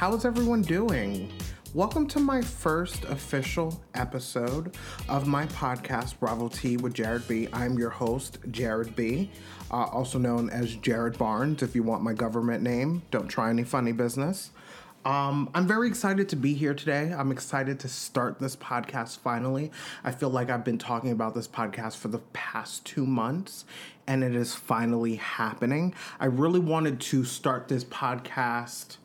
How's everyone doing? Welcome to my first official episode of my podcast, Bravo with Jared B. I'm your host, Jared B., uh, also known as Jared Barnes. If you want my government name, don't try any funny business. Um, I'm very excited to be here today. I'm excited to start this podcast finally. I feel like I've been talking about this podcast for the past two months, and it is finally happening. I really wanted to start this podcast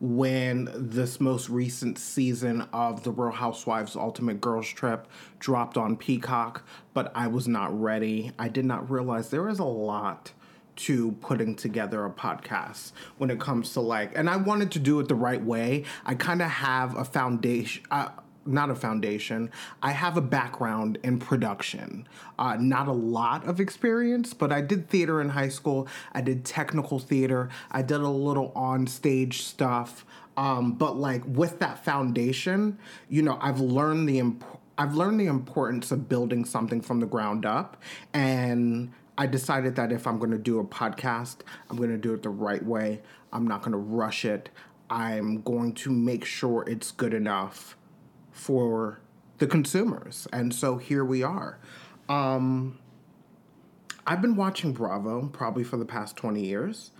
when this most recent season of The Real Housewives Ultimate Girls Trip dropped on Peacock, but I was not ready. I did not realize there is a lot to putting together a podcast when it comes to like, and I wanted to do it the right way. I kind of have a foundation. Uh, not a foundation. I have a background in production. Uh, not a lot of experience, but I did theater in high school. I did technical theater. I did a little on stage stuff. Um, but like with that foundation, you know, I've learned the imp- I've learned the importance of building something from the ground up, and I decided that if I'm going to do a podcast, I'm going to do it the right way. I'm not going to rush it. I'm going to make sure it's good enough for the consumers. And so here we are. Um, I've been watching Bravo probably for the past 20 years.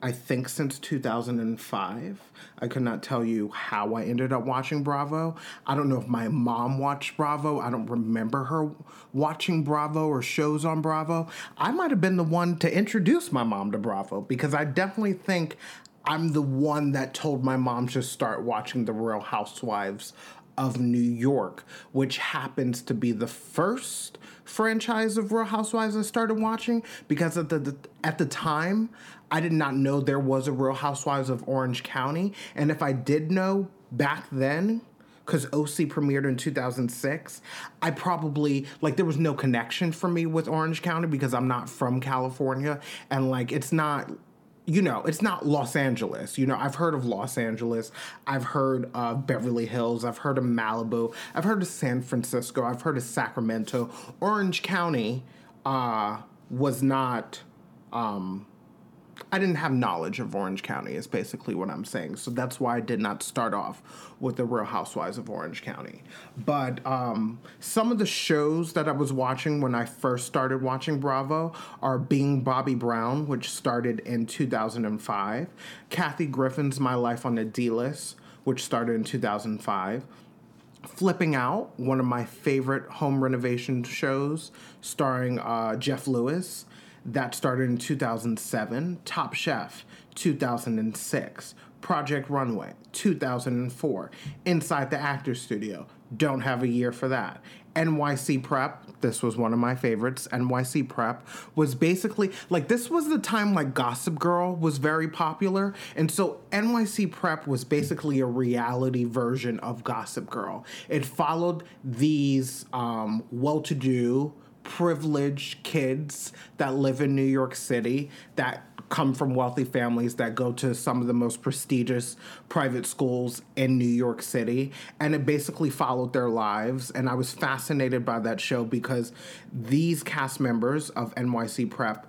I think since 2005. I could not tell you how I ended up watching Bravo. I don't know if my mom watched Bravo. I don't remember her watching Bravo or shows on Bravo. I might have been the one to introduce my mom to Bravo because I definitely think I'm the one that told my mom to start watching The Real Housewives of New York, which happens to be the first franchise of Real Housewives I started watching because at the, the, at the time I did not know there was a Real Housewives of Orange County, and if I did know back then, because OC premiered in 2006, I probably, like, there was no connection for me with Orange County because I'm not from California. And, like, it's not you know, it's not Los Angeles. You know, I've heard of Los Angeles. I've heard of Beverly Hills. I've heard of Malibu. I've heard of San Francisco. I've heard of Sacramento. Orange County uh, was not um, I didn't have knowledge of Orange County, is basically what I'm saying. So that's why I did not start off with the Real Housewives of Orange County. But um, some of the shows that I was watching when I first started watching Bravo are Being Bobby Brown, which started in 2005, Kathy Griffin's My Life on the D List, which started in 2005. Flipping Out, one of my favorite home renovation shows, starring uh, Jeff Lewis that started in 2007, Top Chef 2006, Project Runway 2004, Inside the Actors Studio, don't have a year for that. NYC Prep, this was one of my favorites. NYC Prep was basically like this was the time like Gossip Girl was very popular. And so NYC Prep was basically a reality version of Gossip Girl. It followed these um, well to do, privileged kids that live in New York City that come from wealthy families that go to some of the most prestigious private schools in New York City. And it basically followed their lives. And I was fascinated by that show because these cast members of NYC Prep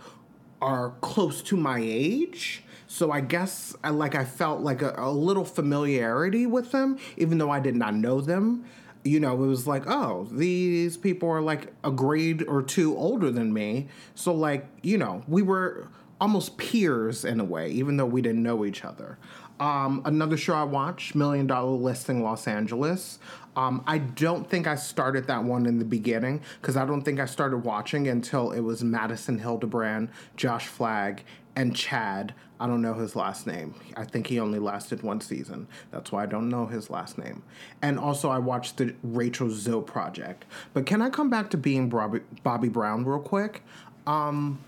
are close to my age. So I guess I, like I felt like a, a little familiarity with them, even though I did not know them you know, it was like, oh, these people are like a grade or two older than me. So, like, you know, we were almost peers in a way, even though we didn't know each other. Um, another show I watched, Million Dollar Listing Los Angeles. Um, I don't think I started that one in the beginning because I don't think I started watching until it was Madison Hildebrand, Josh Flagg, and Chad. I don't know his last name. I think he only lasted one season. That's why I don't know his last name. And also, I watched the Rachel Zoe project. But can I come back to being Bobby, Bobby Brown real quick? Um,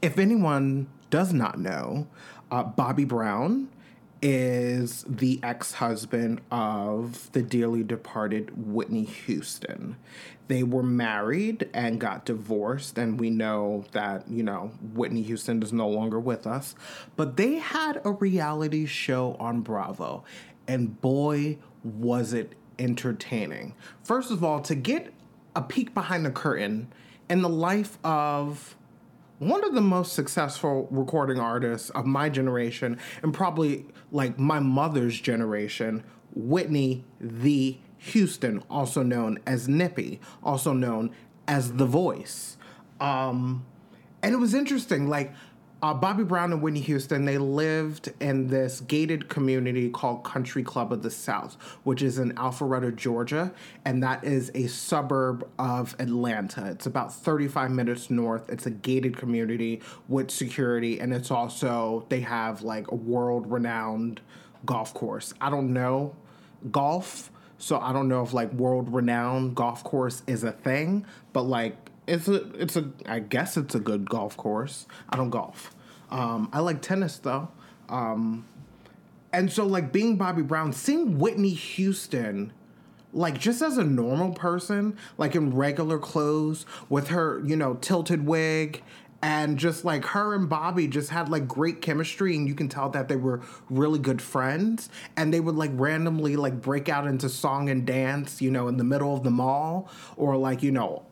if anyone does not know, uh, Bobby Brown is the ex husband of the dearly departed Whitney Houston. They were married and got divorced, and we know that, you know, Whitney Houston is no longer with us. But they had a reality show on Bravo, and boy, was it entertaining. First of all, to get a peek behind the curtain in the life of one of the most successful recording artists of my generation and probably like my mother's generation, Whitney the Houston, also known as Nippy, also known as The Voice. Um, and it was interesting, like, uh, Bobby Brown and Whitney Houston, they lived in this gated community called Country Club of the South, which is in Alpharetta, Georgia, and that is a suburb of Atlanta. It's about 35 minutes north. It's a gated community with security, and it's also, they have like a world renowned golf course. I don't know golf, so I don't know if like world renowned golf course is a thing, but like it's a it's a I guess it's a good golf course. I don't golf. Um, I like tennis though. Um, and so like being Bobby Brown, seeing Whitney Houston like just as a normal person, like in regular clothes with her, you know, tilted wig and just like her and Bobby just had like great chemistry and you can tell that they were really good friends and they would like randomly like break out into song and dance, you know, in the middle of the mall or like, you know,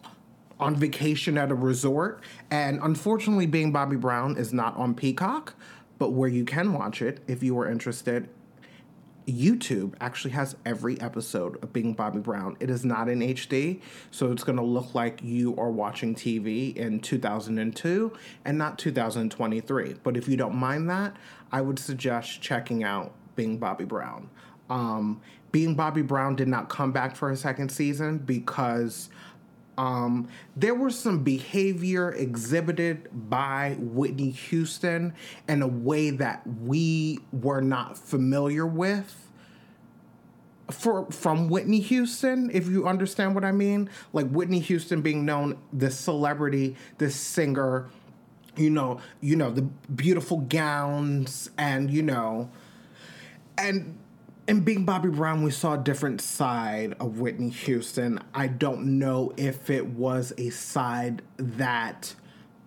on vacation at a resort. And unfortunately, being Bobby Brown is not on Peacock, but where you can watch it if you are interested. YouTube actually has every episode of Being Bobby Brown. It is not in HD, so it's going to look like you are watching TV in 2002 and not 2023. But if you don't mind that, I would suggest checking out Being Bobby Brown. Um, Being Bobby Brown did not come back for a second season because um, there was some behavior exhibited by Whitney Houston in a way that we were not familiar with for from Whitney Houston, if you understand what I mean. Like Whitney Houston being known this celebrity, this singer, you know, you know, the beautiful gowns and you know and in being Bobby Brown, we saw a different side of Whitney Houston. I don't know if it was a side that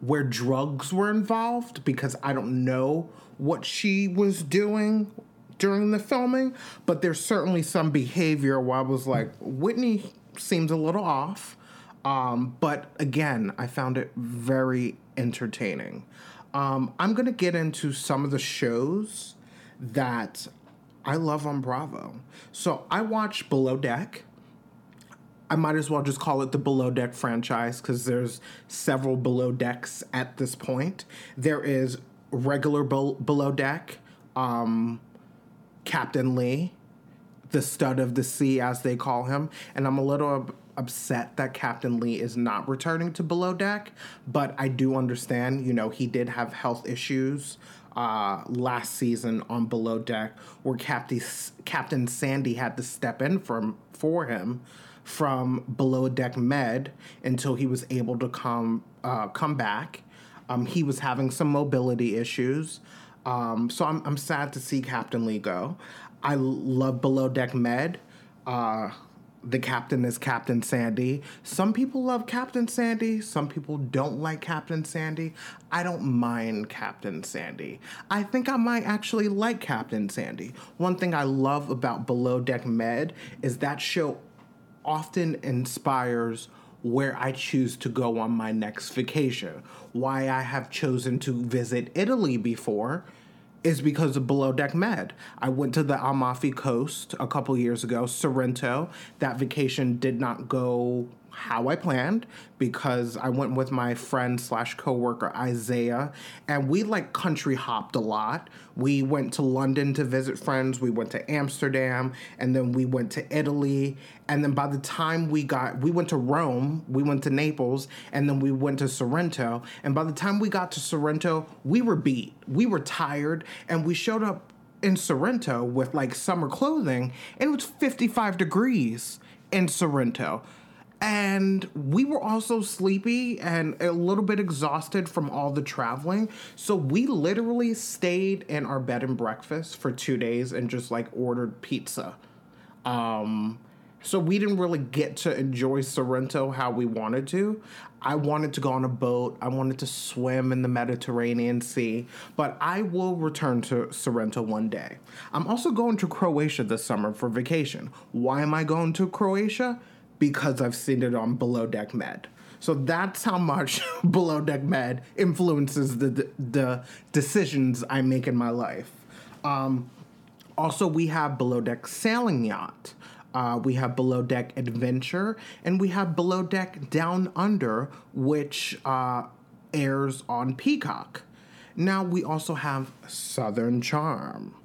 where drugs were involved because I don't know what she was doing during the filming, but there's certainly some behavior where I was like, Whitney seems a little off. Um, but again, I found it very entertaining. Um, I'm going to get into some of the shows that I love on Bravo. So I watch Below Deck. I might as well just call it the Below Deck franchise because there's several Below Decks at this point. There is regular Below Deck, um, Captain Lee, the stud of the sea, as they call him. And I'm a little upset that Captain Lee is not returning to Below Deck, but I do understand, you know, he did have health issues uh, last season on Below Deck, where Captain Captain Sandy had to step in from for him from Below Deck Med until he was able to come uh, come back. Um, he was having some mobility issues, um, so I'm I'm sad to see Captain Lee go. I love Below Deck Med. Uh, the captain is Captain Sandy. Some people love Captain Sandy, some people don't like Captain Sandy. I don't mind Captain Sandy. I think I might actually like Captain Sandy. One thing I love about Below Deck Med is that show often inspires where I choose to go on my next vacation. Why I have chosen to visit Italy before is because of Below Deck Med. I went to the Amalfi Coast a couple years ago, Sorrento. That vacation did not go how I planned because I went with my friend slash coworker Isaiah, and we like country hopped a lot. We went to London to visit friends. We went to Amsterdam, and then we went to Italy. And then by the time we got, we went to Rome, we went to Naples, and then we went to Sorrento. And by the time we got to Sorrento, we were beat. We were tired, and we showed up in Sorrento with like summer clothing, and it was 55 degrees in Sorrento and we were also sleepy and a little bit exhausted from all the traveling. So we literally stayed in our bed and breakfast for two days and just like ordered pizza. Um, so we didn't really get to enjoy Sorrento how we wanted to. I wanted to go on a boat. I wanted to swim in the Mediterranean Sea, but I will return to Sorrento one day. I'm also going to Croatia this summer for vacation. Why am I going to Croatia? Because I've seen it on Below Deck Med. So that's how much Below Deck Med influences the the decisions I make in my life. Um, also, we have Below Deck Sailing Yacht. Uh, we have Below Deck Adventure, and we have Below Deck Down Under, which uh, airs on Peacock. Now we also have Southern Charm.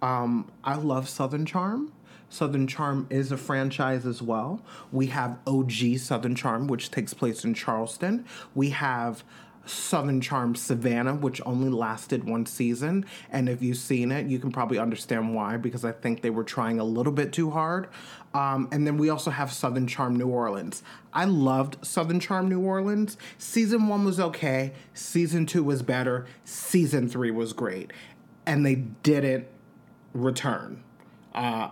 Um, I love Southern Charm. Southern Charm is a franchise as well. We have OG Southern Charm, which takes place in Charleston. We have Southern Charm Savannah, which only lasted one season. And if you've seen it, you can probably understand why, because I think they were trying a little bit too hard. Um, and then we also have Southern Charm New Orleans. I loved Southern Charm New Orleans. Season one was okay, season two was better, season three was great. And they didn't return. Uh,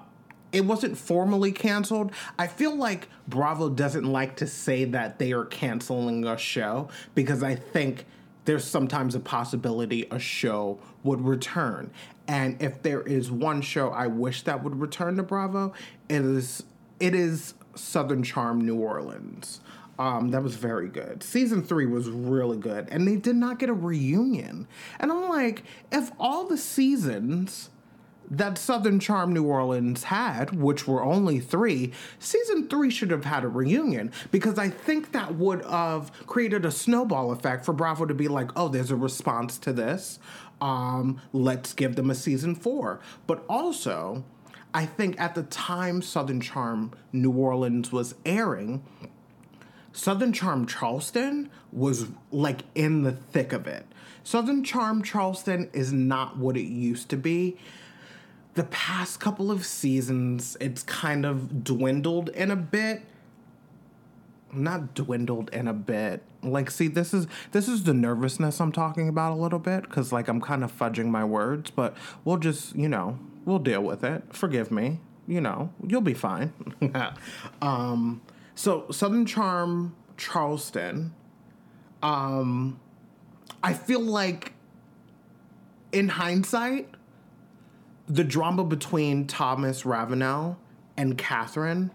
it wasn't formally canceled. I feel like Bravo doesn't like to say that they are canceling a show because I think there's sometimes a possibility a show would return. And if there is one show I wish that would return to Bravo, it is it is Southern Charm New Orleans. Um, that was very good. Season three was really good, and they did not get a reunion. And I'm like, if all the seasons that Southern Charm New Orleans had, which were only three, season three should have had a reunion because I think that would have created a snowball effect for Bravo to be like, oh, there's a response to this. Um, let's give them a season four. But also, I think at the time Southern Charm New Orleans was airing, Southern Charm Charleston was like in the thick of it. Southern Charm Charleston is not what it used to be the past couple of seasons, it's kind of dwindled in a bit. Not dwindled in a bit. Like, see, this is this is the nervousness I'm talking about a little bit because, like, I'm kind of fudging my words, but we'll just, you know, we'll deal with it. Forgive me. You know, you'll be fine. um, so Southern Charm, Charleston. Um, I feel like, in hindsight, the drama between Thomas Ravenel and Kathryn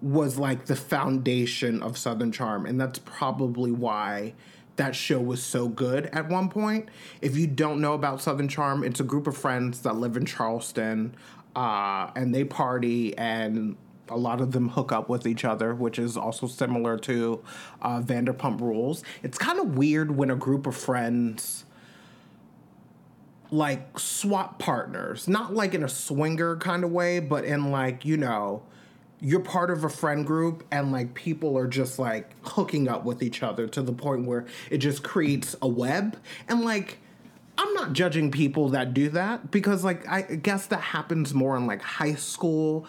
was like the foundation of Southern Charm, and that's probably why that show was so good at one point. If you don't know about Southern Charm, it's a group of friends that live in Charleston, uh, and they party and a lot of them hook up with each other, which is also similar to uh, Vanderpump Rules. It's kind of weird when a group of friends like swap partners, not like in a swinger kind of way, but in like, you know, you're part of a friend group and like people are just like hooking up with each other to the point where it just creates a web. And like, I'm not judging people that do that because like I guess that happens more in like high school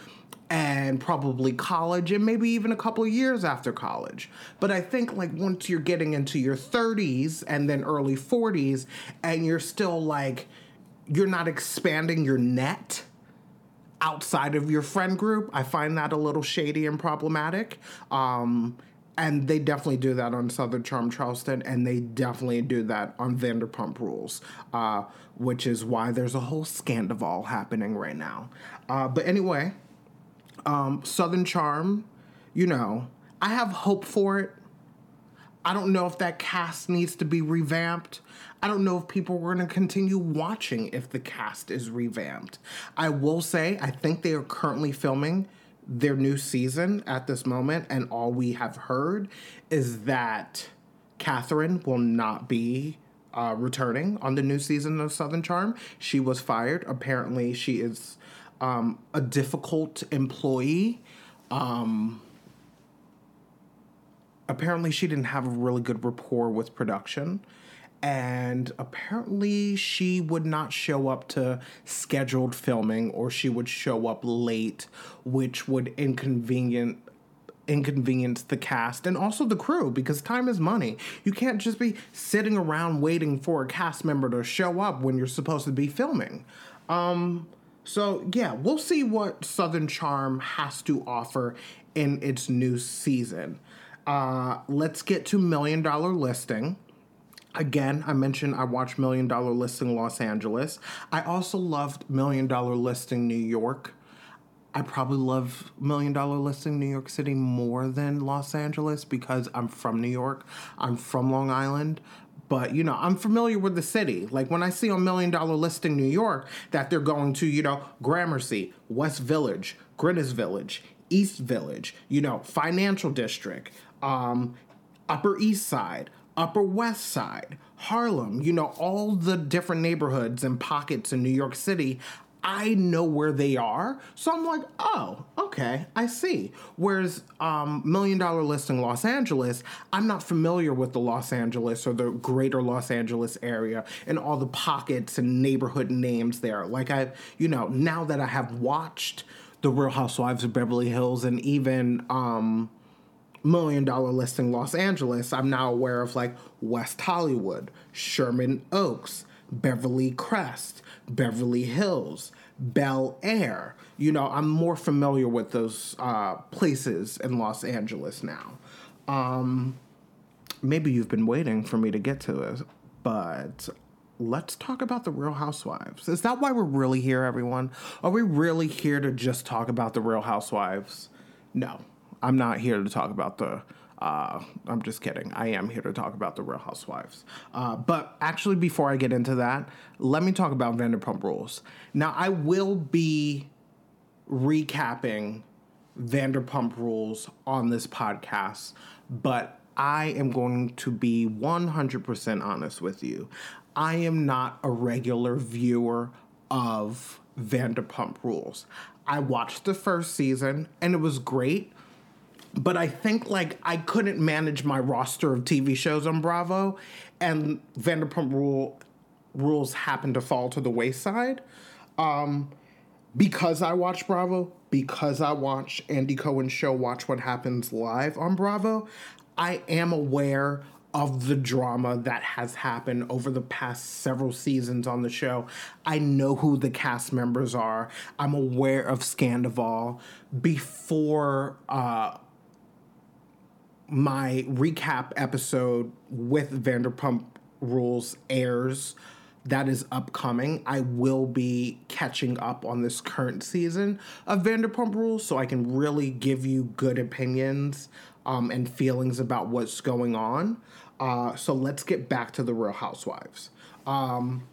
and probably college and maybe even a couple years after college. But I think like once you're getting into your 30s and then early 40s and you're still like you're not expanding your net outside of your friend group, I find that a little shady and problematic. Um, and they definitely do that on Southern Charm Charleston, and they definitely do that on Vanderpump Rules, uh, which is why there's a whole scandal happening right now. Uh, but anyway, um, Southern Charm, you know, I have hope for it. I don't know if that cast needs to be revamped. I don't know if people are going to continue watching if the cast is revamped. I will say, I think they are currently filming their new season at this moment, and all we have heard is that Kathryn will not be uh, returning on the new season of Southern Charm. She was fired. Apparently, she is um, a difficult employee. Um, apparently, she didn't have a really good rapport with production. And apparently, she would not show up to scheduled filming or she would show up late, which would inconvenient inconvenience the cast and also the crew because time is money. You can't just be sitting around waiting for a cast member to show up when you're supposed to be filming. Um, so, yeah, we'll see what Southern Charm has to offer in its new season. Uh, let's get to Million Dollar Listing. Again, I mentioned I watched Million Dollar Listing Los Angeles. I also loved Million Dollar Listing New York. I probably love Million Dollar Listing New York City more than Los Angeles because I'm from New York. I'm from Long Island. But, you know, I'm familiar with the city. Like when I see on Million Dollar Listing in New York that they're going to, you know, Gramercy, West Village, Greenwich Village, East Village, you know, Financial District, um, Upper East Side, Upper West Side, Harlem, you know, all the different neighborhoods and pockets in New York City. I know where they are. So I'm like, oh, okay, I see. Whereas um, Million Dollar Listing Los Angeles, I'm not familiar with the Los Angeles or the greater Los Angeles area and all the pockets and neighborhood names there. Like I, you know, now that I have watched The Real Housewives of Beverly Hills and even um, Million Dollar Listing Los Angeles, I'm now aware of like West Hollywood, Sherman Oaks, Beverly Crest, Beverly Hills, Bel Air. You know, I'm more familiar with those uh, places in Los Angeles now. Um, maybe you've been waiting for me to get to it, but let's talk about the Real Housewives. Is that why we're really here, everyone? Are we really here to just talk about the Real Housewives? No, I'm not here to talk about the uh, I'm just kidding. I am here to talk about the Real Housewives. Uh, but actually, before I get into that, let me talk about Vanderpump Rules. Now, I will be recapping Vanderpump Rules on this podcast, but I am going to be 100% honest with you. I am not a regular viewer of Vanderpump Rules. I watched the first season and it was great but I think like I couldn't manage my roster of TV shows on Bravo, and Vanderpump Rule rules happened to fall to the wayside. Um, because I watch Bravo, because I watch Andy Cohen's show, Watch What Happens Live on Bravo, I am aware of the drama that has happened over the past several seasons on the show. I know who the cast members are. I'm aware of Scandoval. Before uh, my recap episode with Vanderpump Rules airs that is upcoming, I will be catching up on this current season of Vanderpump Rules so I can really give you good opinions um, and feelings about what's going on. Uh, so let's get back to the Real Housewives. Um,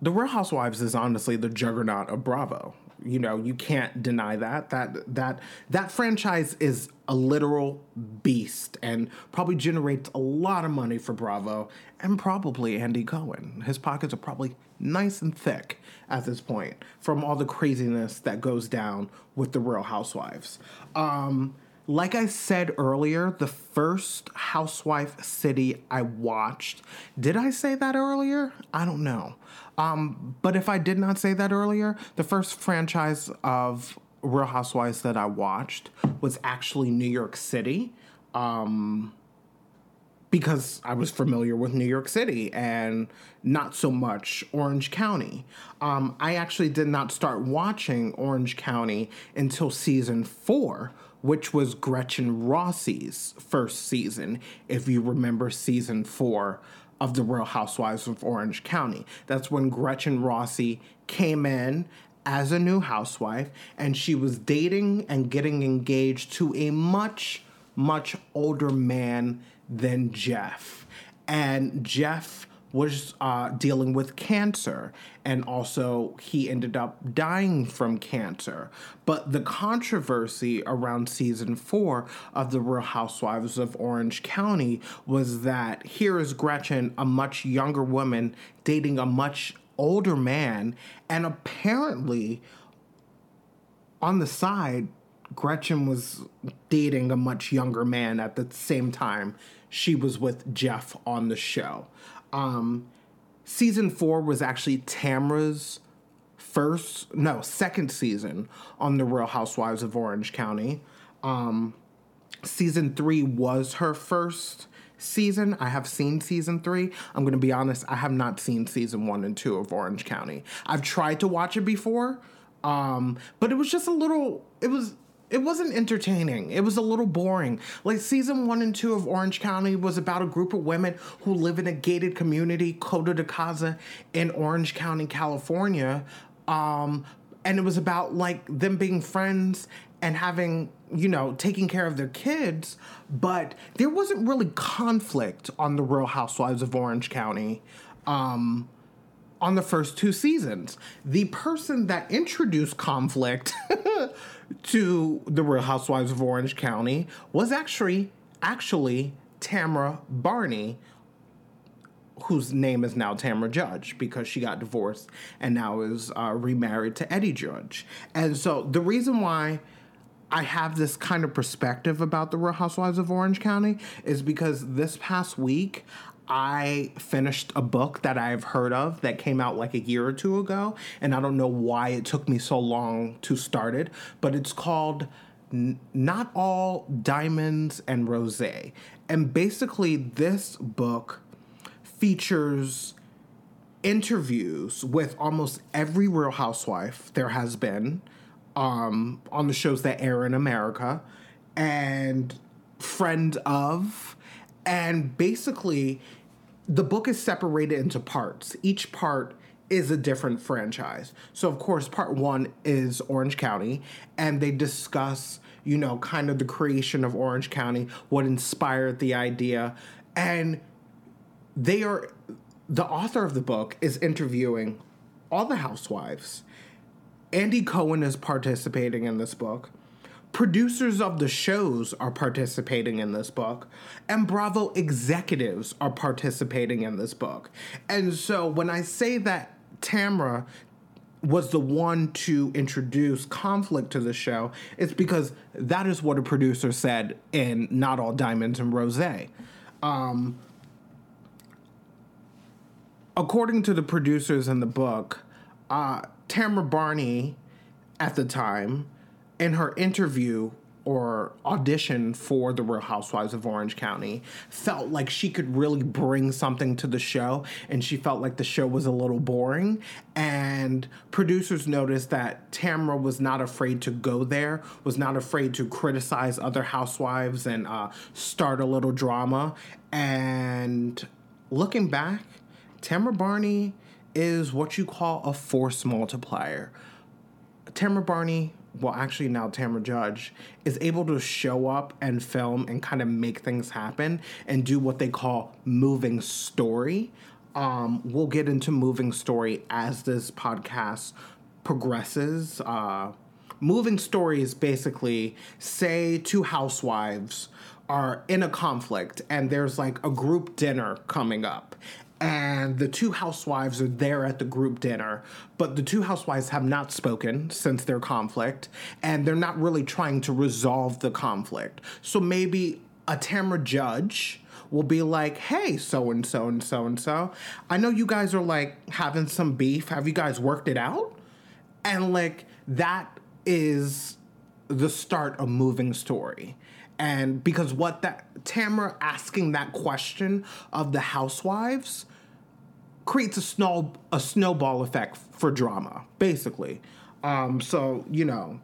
the Real Housewives is honestly the juggernaut of Bravo. You know, you can't deny that. That that that franchise is a literal beast and probably generates a lot of money for Bravo and probably Andy Cohen. His pockets are probably nice and thick at this point from all the craziness that goes down with the Real Housewives. Um, like I said earlier, the first housewife city I watched, did I say that earlier? I don't know. Um, but if I did not say that earlier, the first franchise of Real Housewives that I watched was actually New York City. Um, because I was familiar with New York City and not so much Orange County. Um, I actually did not start watching Orange County until season four, which was Gretchen Rossi's first season, if you remember season four of The Real Housewives of Orange County. That's when Gretchen Rossi came in as a new housewife and she was dating and getting engaged to a much, much older man than Jeff. And Jeff was uh, dealing with cancer, and also he ended up dying from cancer. But the controversy around season four of The Real Housewives of Orange County was that here is Gretchen, a much younger woman, dating a much older man, and apparently on the side, Gretchen was dating a much younger man at the same time she was with Jeff on the show. Um, season four was actually Tamra's first, no, second season on The Real Housewives of Orange County. Um, season three was her first season. I have seen season three. I'm going to be honest, I have not seen season one and two of Orange County. I've tried to watch it before, um, but it was just a little, it was it wasn't entertaining. It was a little boring. Like season one and two of Orange County was about a group of women who live in a gated community, Coto de Caza, in Orange County, California. Um, and it was about like them being friends and having you know taking care of their kids but there wasn't really conflict on the real housewives of orange county um, on the first two seasons the person that introduced conflict to the real housewives of orange county was actually actually tamra barney whose name is now Tamra Judge because she got divorced and now is uh, remarried to Eddie Judge. And so the reason why I have this kind of perspective about the Real Housewives of Orange County is because this past week I finished a book that I've heard of that came out like a year or two ago, and I don't know why it took me so long to start it, but it's called Not All Diamonds and Rose. And basically, this book features interviews with almost every real housewife there has been um, on the shows that air in America and friend of and basically the book is separated into parts each part is a different franchise so of course part one is orange county and they discuss you know kind of the creation of orange county what inspired the idea and they are the author of the book is interviewing all the housewives. Andy Cohen is participating in this book. Producers of the shows are participating in this book, and Bravo executives are participating in this book. And so when I say that Tamra was the one to introduce conflict to the show, it's because that is what a producer said in Not All Diamonds and Rose. Um, according to the producers in the book, uh, Tamra Barney, at the time, in her interview or audition for the Real Housewives of Orange County, felt like she could really bring something to the show, and she felt like the show was a little boring. And producers noticed that Tamra was not afraid to go there, was not afraid to criticize other housewives and uh, start a little drama. And looking back, Tamra Barney is what you call a force multiplier. Tamra Barney, well, actually now Tamra Judge, is able to show up and film and kind of make things happen and do what they call moving story. Um, we'll get into moving story as this podcast progresses. Uh, moving story is basically say two housewives are in a conflict and there's like a group dinner coming up and the two housewives are there at the group dinner, but the two housewives have not spoken since their conflict, and they're not really trying to resolve the conflict. So maybe a Tamra judge will be like, hey, so and so and so and so, I know you guys are like having some beef. Have you guys worked it out? And like, that is the start of moving story. And because what that Tamra asking that question of the housewives creates a snow a snowball effect for drama, basically. Um, so you know,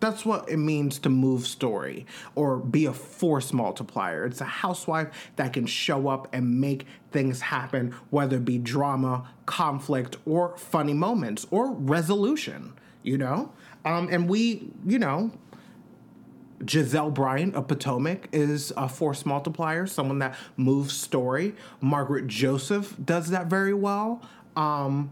that's what it means to move story or be a force multiplier. It's a housewife that can show up and make things happen, whether it be drama, conflict, or funny moments or resolution. You know, um, and we, you know, Gizelle Bryant of Potomac is a force multiplier, someone that moves story. Margaret Joseph does that very well. Um,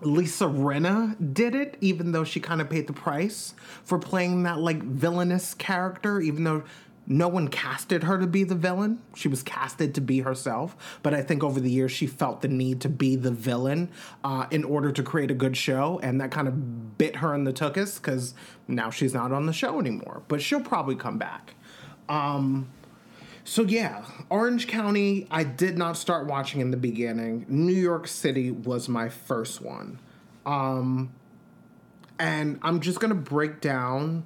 Lisa Rinna did it, even though she kind of paid the price for playing that like villainous character, even though no one casted her to be the villain. She was casted to be herself. But I think over the years she felt the need to be the villain uh, in order to create a good show. And that kind of bit her in the tuchus because now she's not on the show anymore. But she'll probably come back. Um, so yeah, Orange County, I did not start watching in the beginning. New York City was my first one. Um, and I'm just going to break down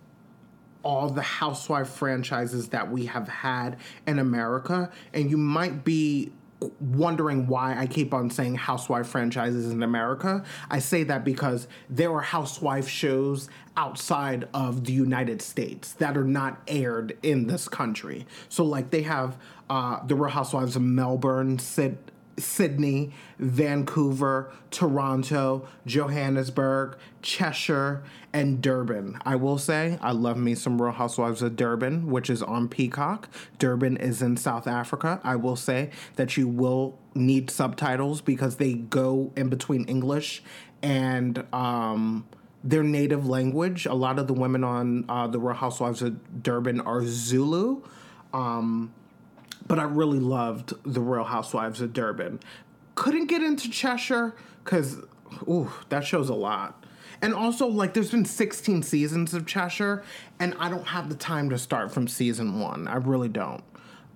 all the housewife franchises that we have had in America. And you might be wondering why I keep on saying housewife franchises in America. I say that because there are housewife shows outside of the United States that are not aired in this country. So, like, they have uh, the Real Housewives of Melbourne sit Sydney, Vancouver, Toronto, Johannesburg, Cheshire, and Durban. I will say I love me some Real Housewives of Durban, which is on Peacock. Durban is in South Africa. I will say that you will need subtitles because they go in between English and um, their native language. A lot of the women on uh, the Real Housewives of Durban are Zulu. Um, but I really loved the Real Housewives of Durban. Couldn't get into Cheshire because, ooh, that shows a lot. And also, like, there's been 16 seasons of Cheshire, and I don't have the time to start from season one. I really don't.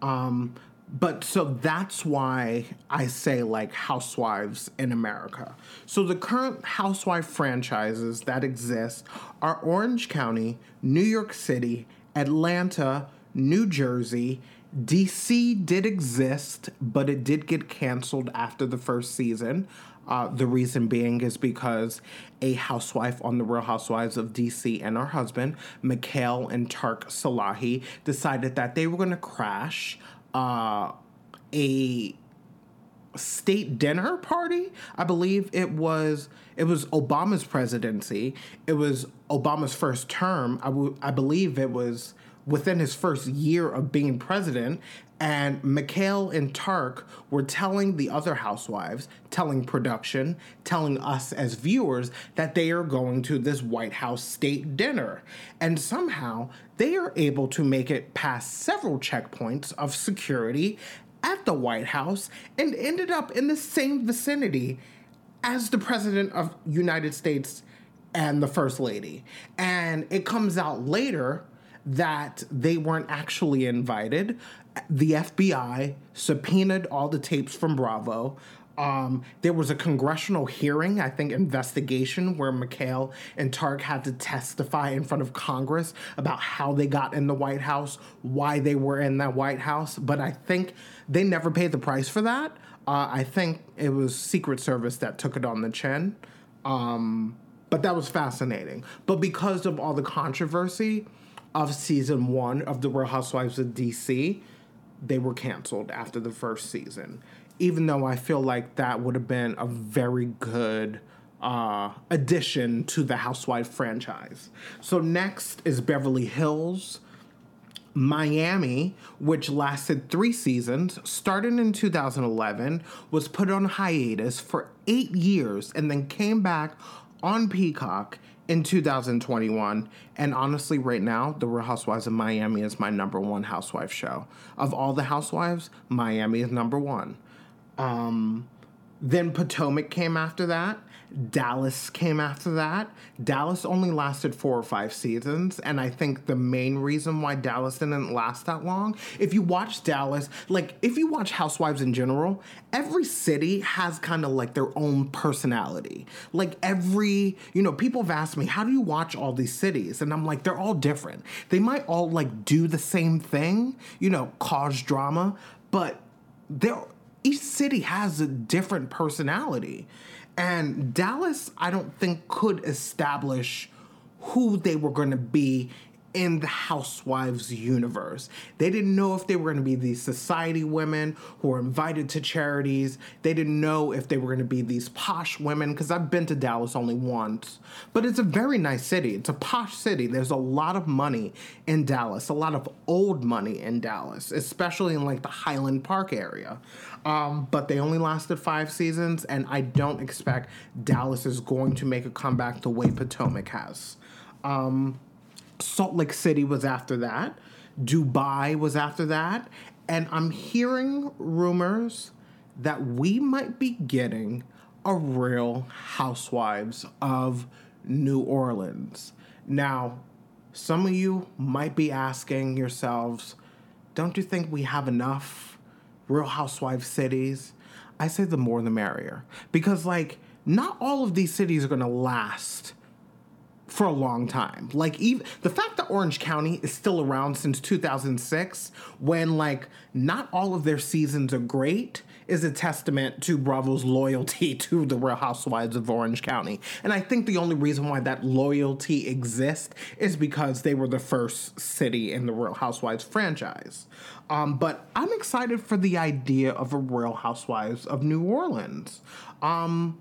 Um, but so that's why I say like housewives in America. So the current housewife franchises that exist are Orange County, New York City, Atlanta, New Jersey, DC did exist, but it did get canceled after the first season. Uh, the reason being is because a housewife on The Real Housewives of DC and her husband, Michaele and Tareq Salahi, decided that they were going to crash uh, a state dinner party. I believe it was it was Obama's presidency. It was Obama's first term. I, w- I believe it was within his first year of being president. And Michaele and Tareq were telling the other housewives, telling production, telling us as viewers that they are going to this White House state dinner. And somehow they are able to make it past several checkpoints of security at the White House and ended up in the same vicinity as the president of United States and the first lady. And it comes out later that they weren't actually invited. The FBI subpoenaed all the tapes from Bravo. Um, there was a congressional hearing, I think, investigation where Michaele and Tareq had to testify in front of Congress about how they got in the White House, why they were in that White House. But I think they never paid the price for that. Uh, I think it was Secret Service that took it on the chin. Um, but that was fascinating. But because of all the controversy, of season one of The Real Housewives of DC, they were canceled after the first season. Even though I feel like that would have been a very good uh, addition to the Housewife franchise. So next is Beverly Hills. Miami, which lasted three seasons, started in 2011, was put on hiatus for eight years, and then came back on Peacock in 2021. And honestly, right now, The Real Housewives of Miami is my number one housewife show. Of all the housewives, Miami is number one. Um, then Potomac came after that. Dallas came after that. Dallas only lasted four or five seasons, and I think the main reason why Dallas didn't last that long, if you watch Dallas, like if you watch Housewives in general, every city has kind of like their own personality. Like every, you know, people have asked me, how do you watch all these cities? And I'm like, they're all different. They might all like do the same thing, you know, cause drama, but they're each city has a different personality. And Dallas, I don't think could establish who they were going to be in the housewives universe. They didn't know if they were going to be these society women who were invited to charities. They didn't know if they were going to be these posh women because I've been to Dallas only once. But it's a very nice city. It's a posh city. There's a lot of money in Dallas, a lot of old money in Dallas, especially in like the Highland Park area. Um, but they only lasted five seasons, and I don't expect Dallas is going to make a comeback the way Potomac has. Um, Salt Lake City was after that. Dubai was after that. And I'm hearing rumors that we might be getting a real Housewives of New Orleans. Now, some of you might be asking yourselves, don't you think we have enough Real Housewives cities? I say the more the merrier. Because, like, not all of these cities are to last for a long time. Like even the fact that Orange County is still around since 2006 when like not all of their seasons are great is a testament to Bravo's loyalty to the Real Housewives of Orange County. And I think the only reason why that loyalty exists is because they were the first city in the Real Housewives franchise. Um, but I'm excited for the idea of a Real Housewives of New Orleans. Um,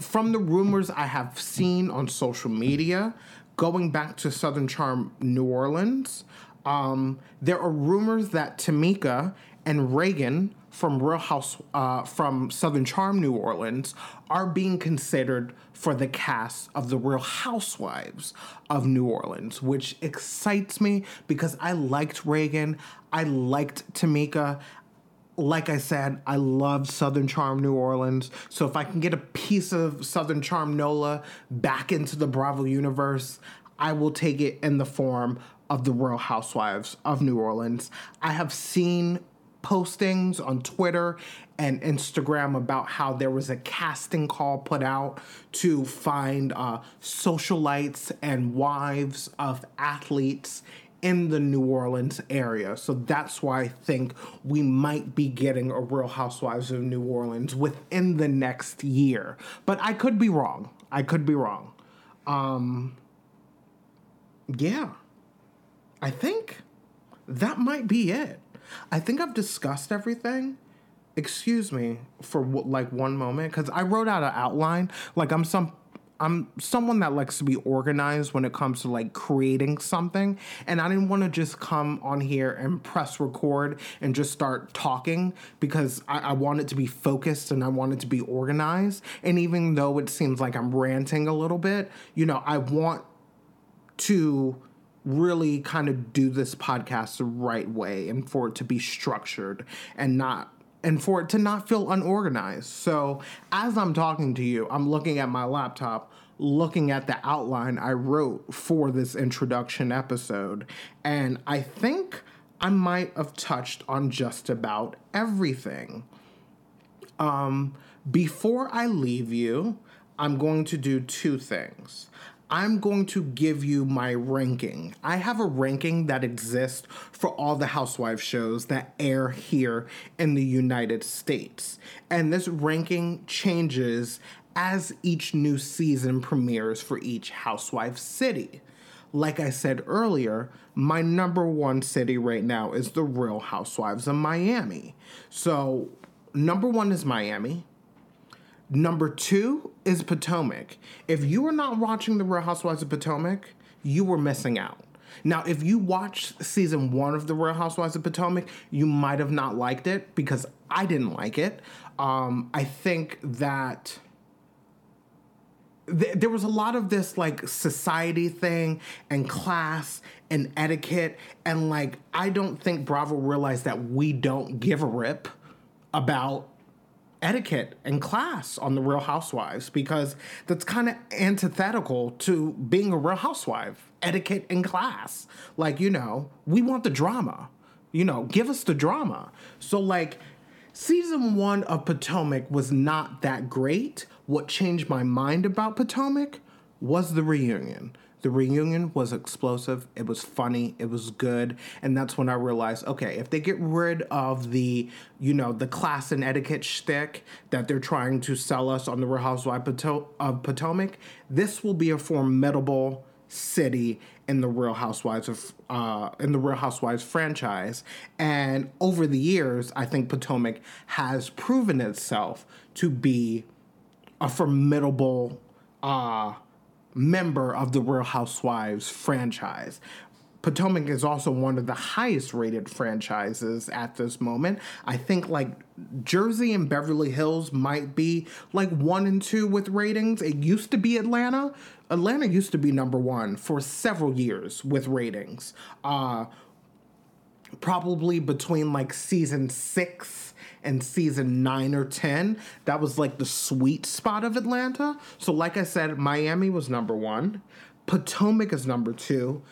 from the rumors I have seen on social media, going back to Southern Charm New Orleans, um, there are rumors that Tamica and Reagan from Real House uh, from Southern Charm New Orleans are being considered for the cast of the Real Housewives of New Orleans, which excites me because I liked Reagan, I liked Tamica. Like I said, I love Southern Charm New Orleans. So if I can get a piece of Southern Charm Nola back into the Bravo universe, I will take it in the form of the Real Housewives of New Orleans. I have seen postings on Twitter and Instagram about how there was a casting call put out to find uh, socialites and wives of athletes in the New Orleans area. So that's why I think we might be getting a Real Housewives of New Orleans within the next year. But I could be wrong. I could be wrong. Um, yeah. I think that might be it. I think I've discussed everything. Excuse me for like one moment cuz I wrote out an outline. Like I'm some I'm someone that likes to be organized when it comes to like creating something. And I didn't want to just come on here and press record and just start talking because I, I want it to be focused and I want it to be organized. And even though it seems like I'm ranting a little bit, you know, I want to really kind of do this podcast the right way and for it to be structured and not and for it to not feel unorganized. So, as I'm talking to you, I'm looking at my laptop, looking at the outline I wrote for this introduction episode, and I think I might have touched on just about everything. Um, before I leave you, I'm going to do two things. I'm going to give you my ranking. I have a ranking that exists for all the housewife shows that air here in the United States. And this ranking changes as each new season premieres for each housewife city. Like I said earlier, my number one city right now is the Real Housewives of Miami. So, number one is Miami. Number two is Potomac. If you are not watching The Real Housewives of Potomac, you were missing out. Now, if you watched season one of The Real Housewives of Potomac, you might have not liked it because I didn't like it. Um, I think that th- there was a lot of this like society thing and class and etiquette. And like, I don't think Bravo realized that we don't give a rip about etiquette and class on the Real Housewives because that's kind of antithetical to being a Real Housewife. Etiquette and class. Like, you know, we want the drama. You know, give us the drama. So, like, season one of Potomac was not that great. What changed my mind about Potomac was the reunion. The reunion was explosive. It was funny. It was good. And that's when I realized, okay, if they get rid of the, you know, the class and etiquette shtick that they're trying to sell us on the Real Housewives of Potomac, this will be a formidable city in the Real Housewives of uh, in the Real Housewives franchise. And over the years, I think Potomac has proven itself to be a formidable uh, member of the Real Housewives franchise. Potomac is also one of the highest rated franchises at this moment. I think like Jersey and Beverly Hills might be like one and two with ratings. It used to be Atlanta. Atlanta used to be number one for several years with ratings. Uh, probably between like season six and season nine or 10. That was like the sweet spot of Atlanta. So, like I said, Miami was number one, Potomac is number two.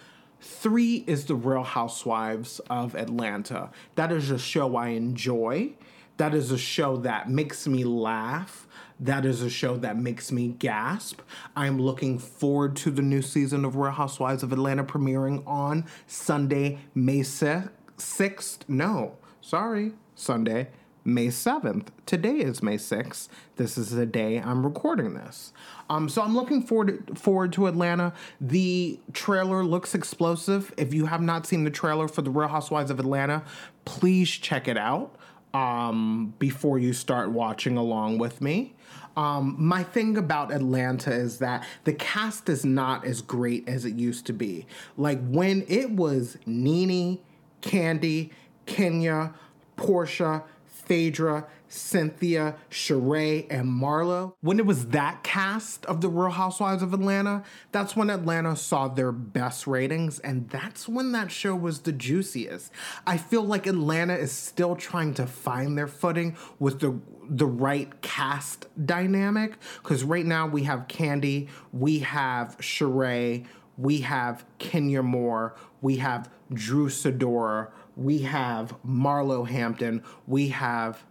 Three is The Real Housewives of Atlanta. That is a show I enjoy. That is a show that makes me laugh. That is a show that makes me gasp. I'm looking forward to the new season of Real Housewives of Atlanta premiering on Sunday, May 6th. No, sorry, Sunday, May 7th. Today is May 6th. This is the day I'm recording this. Um, so I'm looking forward to, forward to Atlanta. The trailer looks explosive. If you have not seen the trailer for The Real Housewives of Atlanta, please check it out um, before you start watching along with me. Um, my thing about Atlanta is that the cast is not as great as it used to be. Like when it was Nene, Candy, Kenya, Porsha, Phaedra, Cynthia, Sheree, and Marlo. When it was that cast of The Real Housewives of Atlanta, that's when Atlanta saw their best ratings, and that's when that show was the juiciest. I feel like Atlanta is still trying to find their footing with the the right cast dynamic because right now we have Candy, we have Sheree, we have Kenya Moore, we have Drew Sidora, we have Marlo Hampton, we have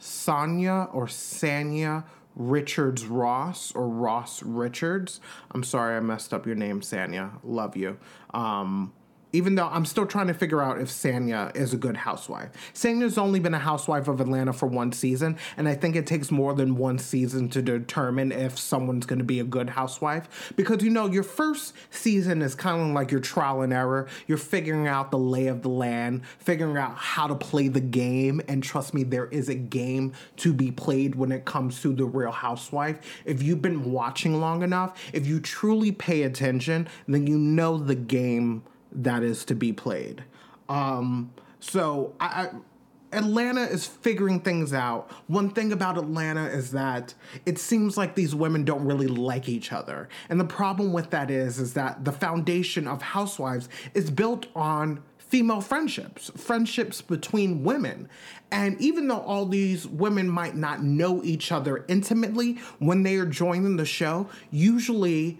Sanya or Sanya Richards Ross or Ross Richards. I'm sorry I messed up your name, Sanya. Love you. Um, even though I'm still trying to figure out if Sanya is a good housewife. Sanya's only been a housewife of Atlanta for one season, and I think it takes more than one season to determine if someone's going to be a good housewife. Because, you know, your first season is kind of like your trial and error. You're figuring out the lay of the land, figuring out how to play the game, and trust me, there is a game to be played when it comes to the real housewife. If you've been watching long enough, if you truly pay attention, then you know the game that is to be played. Um, so I, I Atlanta is figuring things out. One thing about Atlanta is that it seems like these women don't really like each other. And the problem with that is is that the foundation of housewives is built on female friendships, friendships between women. And even though all these women might not know each other intimately when they are joining the show, usually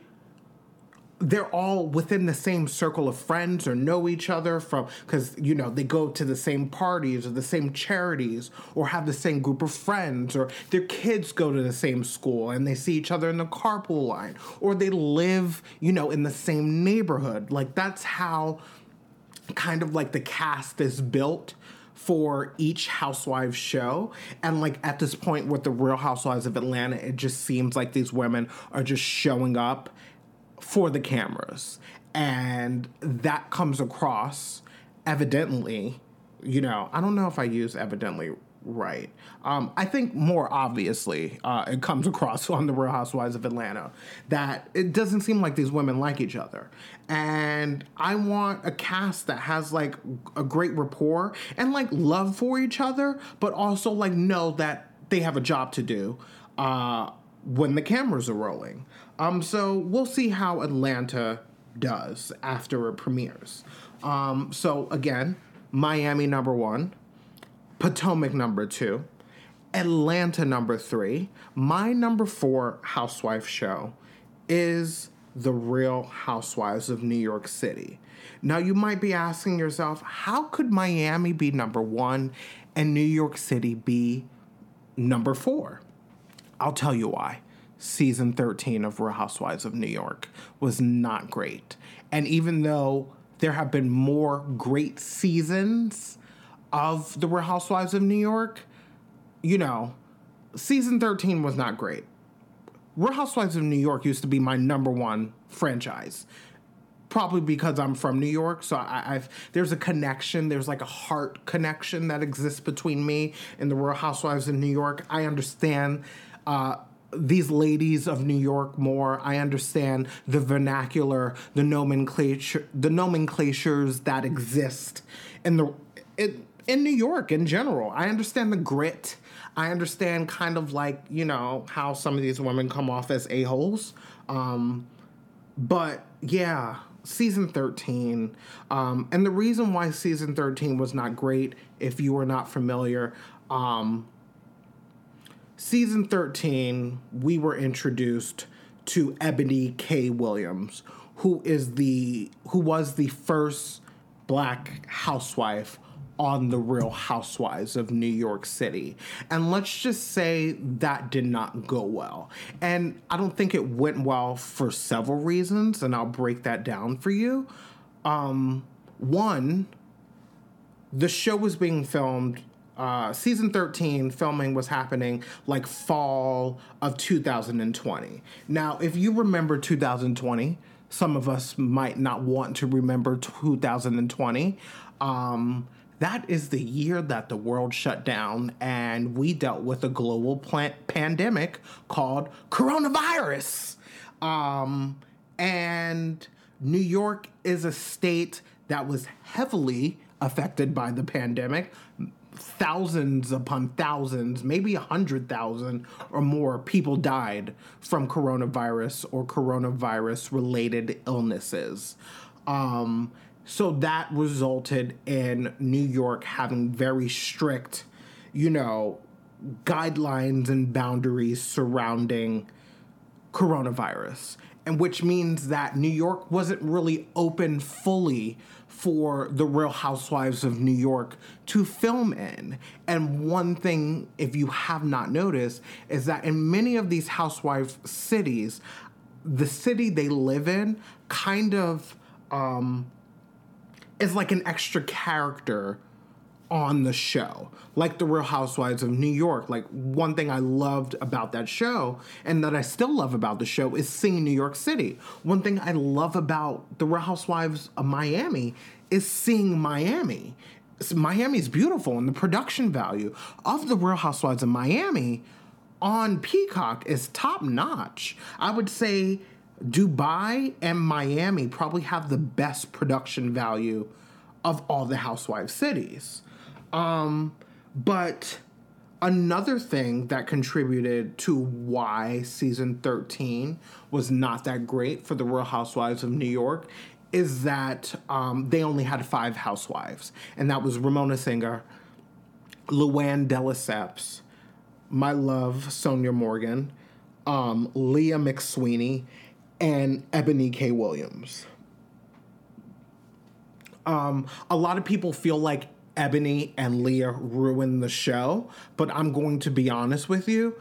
they're all within the same circle of friends or know each other from because you know they go to the same parties or the same charities or have the same group of friends or their kids go to the same school and they see each other in the carpool line or they live you know in the same neighborhood. Like that's how kind of like the cast is built for each housewives show. And like at this point with the real housewives of atlanta it just seems like these women are just showing up for the cameras. And that comes across evidently, you know, I don't know if I use evidently right. Um, I think more obviously uh, it comes across on the Real Housewives of Atlanta that it doesn't seem like these women like each other. And I want a cast that has like a great rapport and like love for each other, but also like know that they have a job to do uh, when the cameras are rolling. Um, so we'll see how Atlanta does after it premieres. Um, so again, Miami number one, Potomac number two, Atlanta number three. My number four housewife show is The Real Housewives of New York City. Now, you might be asking yourself, how could Miami be number one and New York City be number four? I'll tell you why season 13 of Real Housewives of New York was not great. And even though there have been more great seasons of The Real Housewives of New York, you know, season 13 was not great. Real Housewives of New York used to be my number one franchise. Probably because I'm from New York, so I, have there's a connection. There's like a heart connection that exists between me and the Real Housewives of New York. I understand uh, these ladies of New York more. I understand the vernacular, the nomenclature, the nomenclatures that exist in the in, in New York in general. I understand the grit. I understand kind of like you know how some of these women come off as a holes. Um, but yeah, season 13 um, and the reason why season 13 was not great if you are not familiar um, season 13, we were introduced to Eboni K. Williams, who is the who was the first black housewife on the Real Housewives of New York City. And let's just say that did not go well. And I don't think it went well for several reasons, and I'll break that down for you. Um, one, the show was being filmed uh, season 13 filming was happening like fall of 2020. Now, if you remember 2020, some of us might not want to remember 2020. Um, that is the year that the world shut down and we dealt with a global plant pandemic called coronavirus. Um, and New York is a state that was heavily affected by the pandemic. Thousands upon thousands, maybe a hundred thousand or more people died from coronavirus or coronavirus related illnesses. Um, so that resulted in New York having very strict, you know, guidelines and boundaries surrounding coronavirus. And which means that New York wasn't really open fully for the Real Housewives of New York to film in. And one thing, if you have not noticed, is that in many of these housewife cities, the city they live in kind of um, is like an extra character on the show, like The Real Housewives of New York. Like, one thing I loved about that show, and that I still love about the show, is seeing New York City. One thing I love about The Real Housewives of Miami is seeing Miami. Miami is beautiful, and the production value of The Real Housewives of Miami on Peacock is top notch. I would say Dubai and Miami probably have the best production value of all the housewife cities. Um, but another thing that contributed to why season 13 was not that great for the Real Housewives of New York is that um, they only had five housewives, and that was Ramona Singer, Luann de Lesseps, my love, Sonja Morgan, um, Leah McSweeney, and Eboni K. Williams. Um, a lot of people feel like Eboni and Leah ruined the show, but I'm going to be honest with you.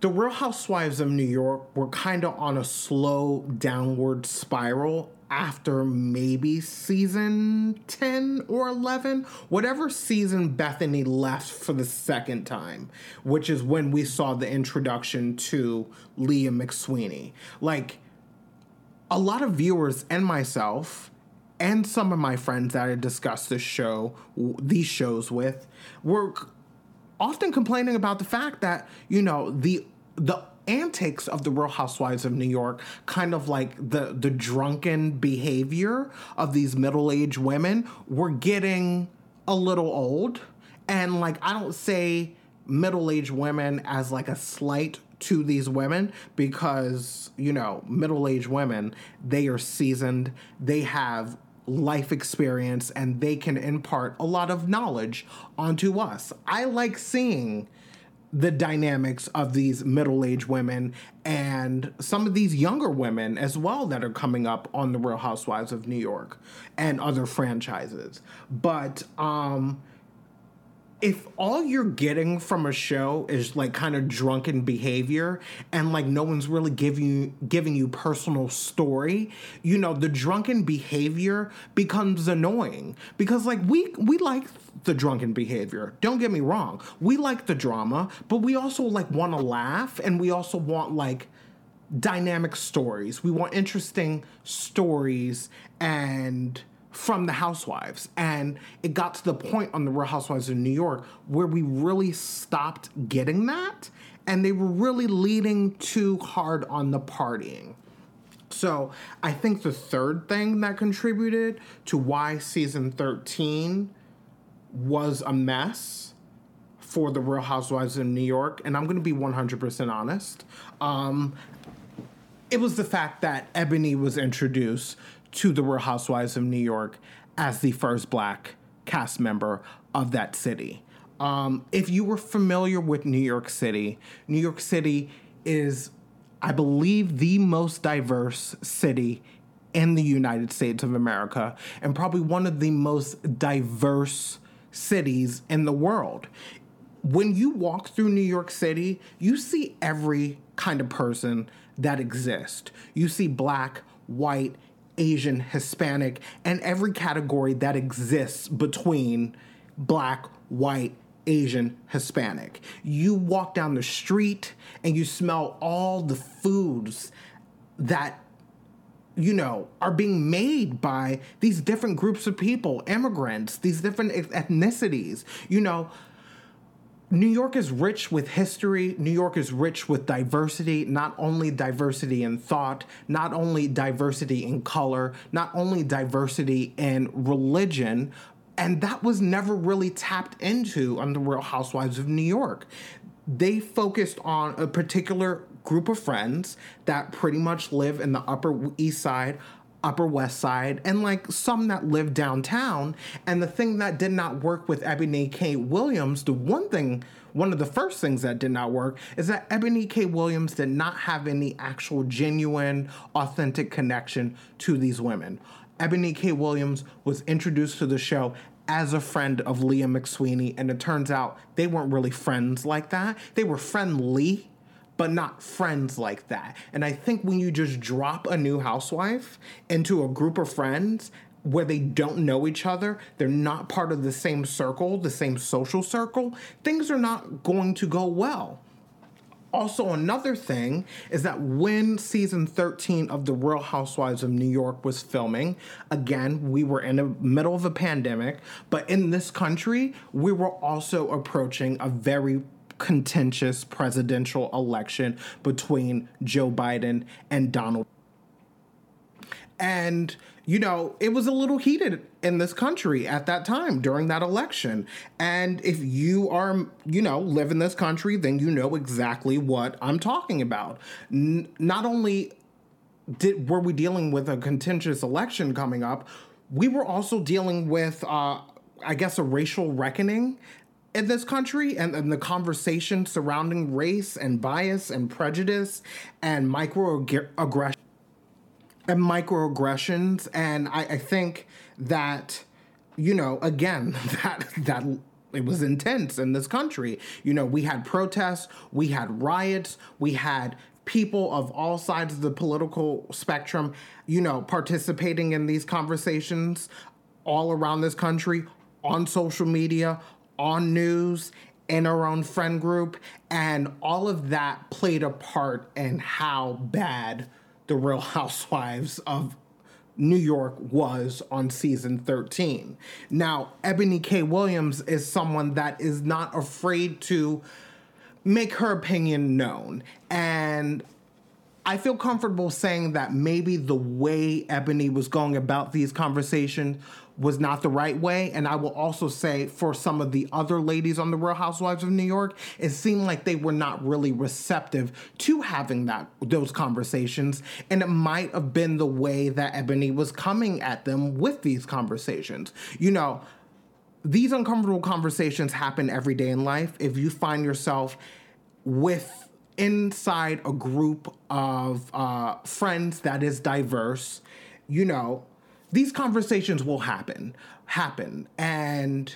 The Real Housewives of New York were kind of on a slow downward spiral after maybe season 10 or 11, whatever season Bethany left for the second time, which is when we saw the introduction to Leah McSweeney. Like, a lot of viewers and myself and some of my friends that I discussed this show, these shows with, were often complaining about the fact that you know the the antics of the Real Housewives of New York, kind of like the the drunken behavior of these middle aged women, were getting a little old, and like I don't say middle aged women as like a slight to these women because you know middle-aged women they are seasoned they have life experience and they can impart a lot of knowledge onto us. I like seeing the dynamics of these middle-aged women and some of these younger women as well that are coming up on the real housewives of new york and other franchises. But um if all you're getting from a show is like kind of drunken behavior and like no one's really giving you giving you personal story you know the drunken behavior becomes annoying. Because like we we like the drunken behavior don't get me wrong. We like the drama but we also like want to laugh and we also want like dynamic stories. We want interesting stories and from the housewives. And it got to the point on the Real Housewives of New York where we really stopped getting that. And they were really leading too hard on the partying. So I think the third thing that contributed to why season 13 was a mess for the Real Housewives of New York, and I'm going to be 100% honest, um, it was the fact that Eboni was introduced to the Real Housewives of New York as the first black cast member of that city. Um, if you were familiar with New York City, New York City is, I believe, the most diverse city in the United States of America and probably one of the most diverse cities in the world. When you walk through New York City, you see every kind of person that exists. You see black, white, Asian, Hispanic, and every category that exists between black, white, Asian, Hispanic. You walk down the street and you smell all the foods that you know, are being made by these different groups of people, immigrants, these different ethnicities. You know, New York is rich with history. New York is rich with diversity, not only diversity in thought, not only diversity in color, not only diversity in religion, and that was never really tapped into on the Real Housewives of New York. They focused on a particular group of friends that pretty much live in the Upper East Side, Upper West Side, and like some that live downtown. And the thing that did not work with Eboni K. Williams, the one thing, one of the first things that did not work is that Eboni K. Williams did not have any actual genuine, authentic connection to these women. Eboni K. Williams was introduced to the show as a friend of Leah McSweeney, and it turns out they weren't really friends like that. They were friendly, but not friends like that. And I think when you just drop a new housewife into a group of friends where they don't know each other, they're not part of the same circle, the same social circle, things are not going to go well. Also, another thing is that when season 13 of The Real Housewives of New York was filming, again, we were in the middle of a pandemic, but in this country, we were also approaching a very contentious presidential election between Joe Biden and Donald. And you know, it was a little heated in this country at that time during that election. And if you are, you know, live in this country, then you know exactly what I'm talking about. N- not only did were we dealing with a contentious election coming up, we were also dealing with, uh, I guess, a racial reckoning in this country and, and, the conversation surrounding race and bias and prejudice and microaggression and microaggressions. And I, I think that, you know, again, that that it was intense in this country. You know, we had protests, we had riots, we had people of all sides of the political spectrum, you know, participating in these conversations all around this country on social media, on news, in our own friend group, and all of that played a part in how bad the Real Housewives of New York was on season 13. Now, Eboni K. Williams is someone that is not afraid to make her opinion known. And I feel comfortable saying that maybe the way Eboni was going about these conversations was not the right way. And I will also say for some of the other ladies on the Real Housewives of New York, it seemed like they were not really receptive to having that those conversations. And it might have been the way that Eboni was coming at them with these conversations. You know, these uncomfortable conversations happen every day in life. If you find yourself with inside a group of uh, friends that is diverse, you know, these conversations will happen, happen, and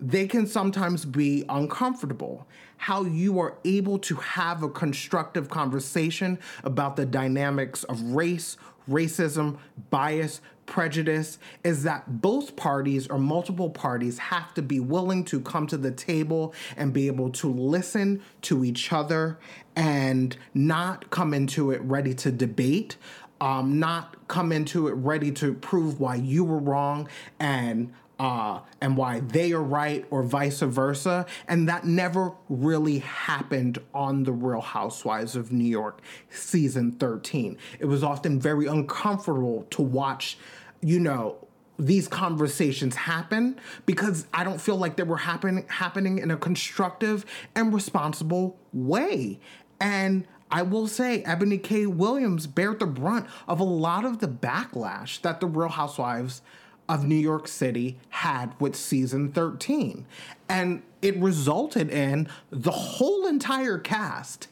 they can sometimes be uncomfortable. How you are able to have a constructive conversation about the dynamics of race, racism, bias, prejudice is that both parties or multiple parties have to be willing to come to the table and be able to listen to each other and not come into it ready to debate, um, not come into it ready to prove why you were wrong and uh, and why they are right or vice versa. And that never really happened on The Real Housewives of New York season 13. It was often very uncomfortable to watch, you know, these conversations happen because I don't feel like they were happen, happening in a constructive and responsible way. And I will say Eboni K. Williams bared the brunt of a lot of the backlash that the Real Housewives of New York City had with season 13. And it resulted in the whole entire cast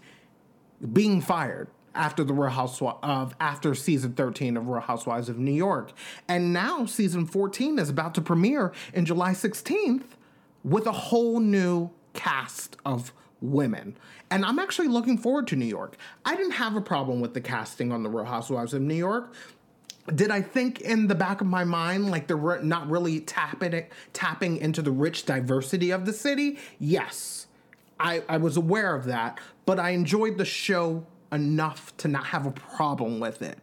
being fired after the Real Housewives of after season 13 of Real Housewives of New York. And now season 14 is about to premiere in July 16th with a whole new cast of women. And I'm actually looking forward to New York. I didn't have a problem with the casting on The Real Housewives of New York. did I think in the back of my mind like they're not really tapping tapping into the rich diversity of the city? Yes, I, I was aware of that, but I enjoyed the show enough to not have a problem with it.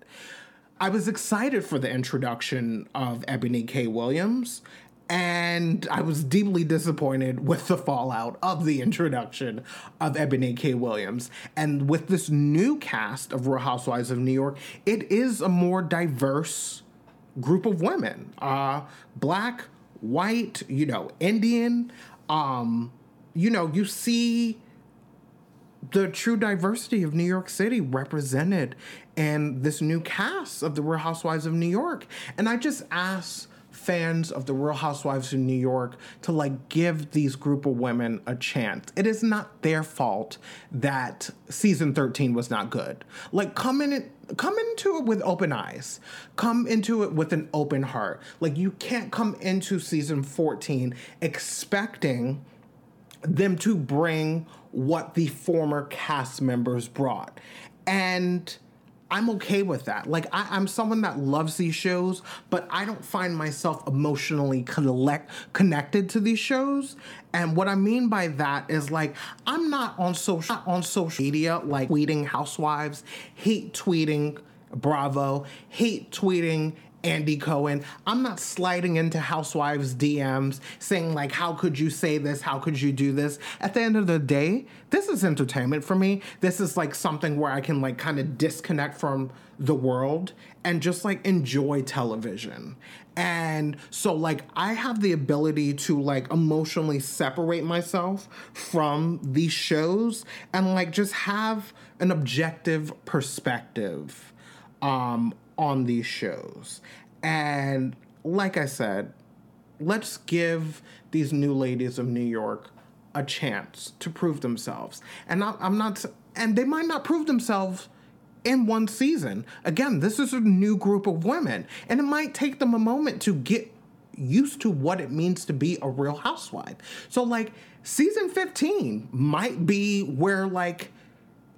I was excited for the introduction of Eboni K. Williams, and I was deeply disappointed with the fallout of the introduction of Eboni K. Williams. And with this new cast of Real Housewives of New York, it is a more diverse group of women uh, black, white, you know, Indian. Um, you know, you see the true diversity of New York City represented in this new cast of the Real Housewives of New York. And I just ask fans of the Real Housewives of New York to like give these group of women a chance. It is not their fault that season 13 was not good. Like come in come into it with open eyes. Come into it with an open heart. Like you can't come into season 14 expecting them to bring what the former cast members brought. And I'm okay with that. Like I, am someone that loves these shows, but I don't find myself emotionally collect, connected to these shows. And what I mean by that is like I'm not on social not on social media like tweeting housewives, hate tweeting Bravo, hate tweeting Andy Cohen. I'm not sliding into housewives DMs saying like how could you say this? How could you do this? At the end of the day, this is entertainment for me. This is like something where I can like kind of disconnect from the world and just like enjoy television. And so like I have the ability to like emotionally separate myself from these shows and like just have an objective perspective um on these shows. And like I said, let's give these new ladies of New York a chance to prove themselves. And I'm not, and they might not prove themselves in one season. Again, this is a new group of women, and it might take them a moment to get used to what it means to be a real housewife. So, like, season 15 might be where, like,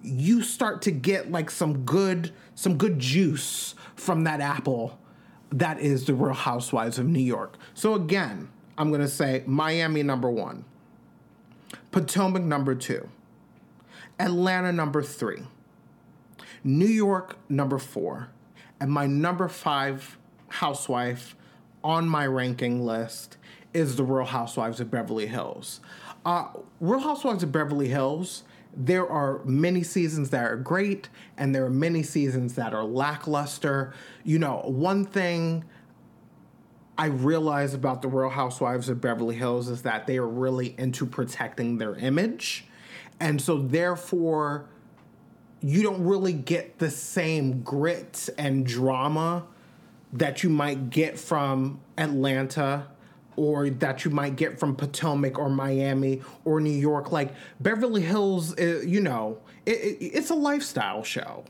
you start to get like some good some good juice from that apple that is the Real Housewives of New York. So again, I'm going to say Miami number 1. Potomac number 2. Atlanta number 3. New York number 4. And my number 5 housewife on my ranking list is the Real Housewives of Beverly Hills. Uh, Real Housewives of Beverly Hills there are many seasons that are great and there are many seasons that are lackluster. You know, one thing I realize about the Real Housewives of Beverly Hills is that they are really into protecting their image. And so, therefore, you don't really get the same grit and drama that you might get from Atlanta or that you might get from Potomac or Miami or New York. Like Beverly Hills, uh, you know, it, it, it's a lifestyle show.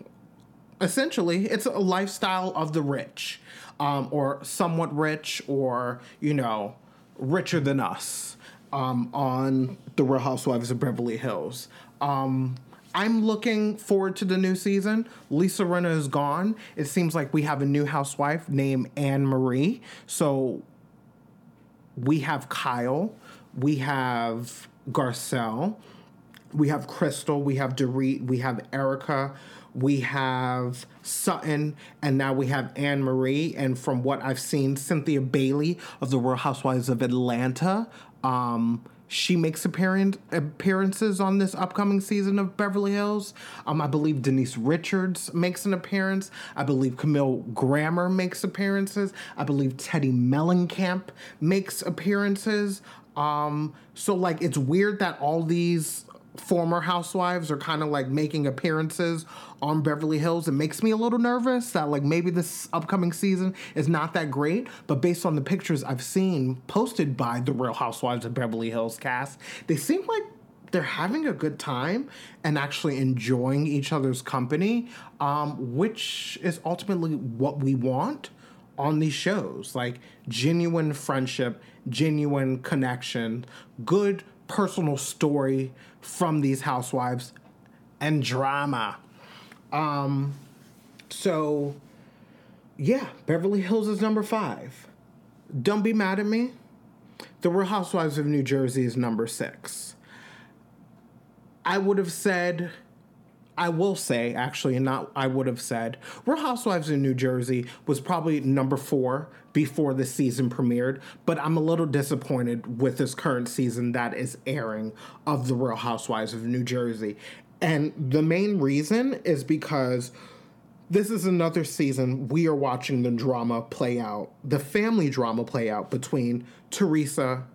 Essentially, it's a lifestyle of the rich, um, or somewhat rich, or, you know, richer than us um, on The Real Housewives of Beverly Hills. Um, I'm looking forward to the new season. Lisa Rinna is gone. It seems like we have a new housewife named Anne Marie. So we have Kyle, we have Garcelle, we have Crystal, we have Dorit, we have Erika, we have Sutton, and now we have Anne Marie. And from what I've seen, Cynthia Bailey of the Real Housewives of Atlanta. Um, she makes appearance, appearances on this upcoming season of Beverly Hills. Um, I believe Denise Richards makes an appearance. I believe Camille Grammer makes appearances. I believe Teddi Mellencamp makes appearances. Um, so like it's weird that all these former housewives are kind of like making appearances on Beverly Hills. It makes me a little nervous that like maybe this upcoming season is not that great, but based on the pictures I've seen posted by the Real Housewives of Beverly Hills cast, they seem like they're having a good time and actually enjoying each other's company, um, which is ultimately what we want on these shows like genuine friendship, genuine connection, good personal story from these housewives and drama. Um, so yeah, Beverly Hills is number five. Don't be mad at me. The Real Housewives of New Jersey is number six. I would have said, I will say, actually, not I would have said, Real Housewives in New Jersey was probably number four before the season premiered, but I'm a little disappointed with this current season that is airing of The Real Housewives of New Jersey. And the main reason is because this is another season we are watching the drama play out, the family drama play out between Teresa,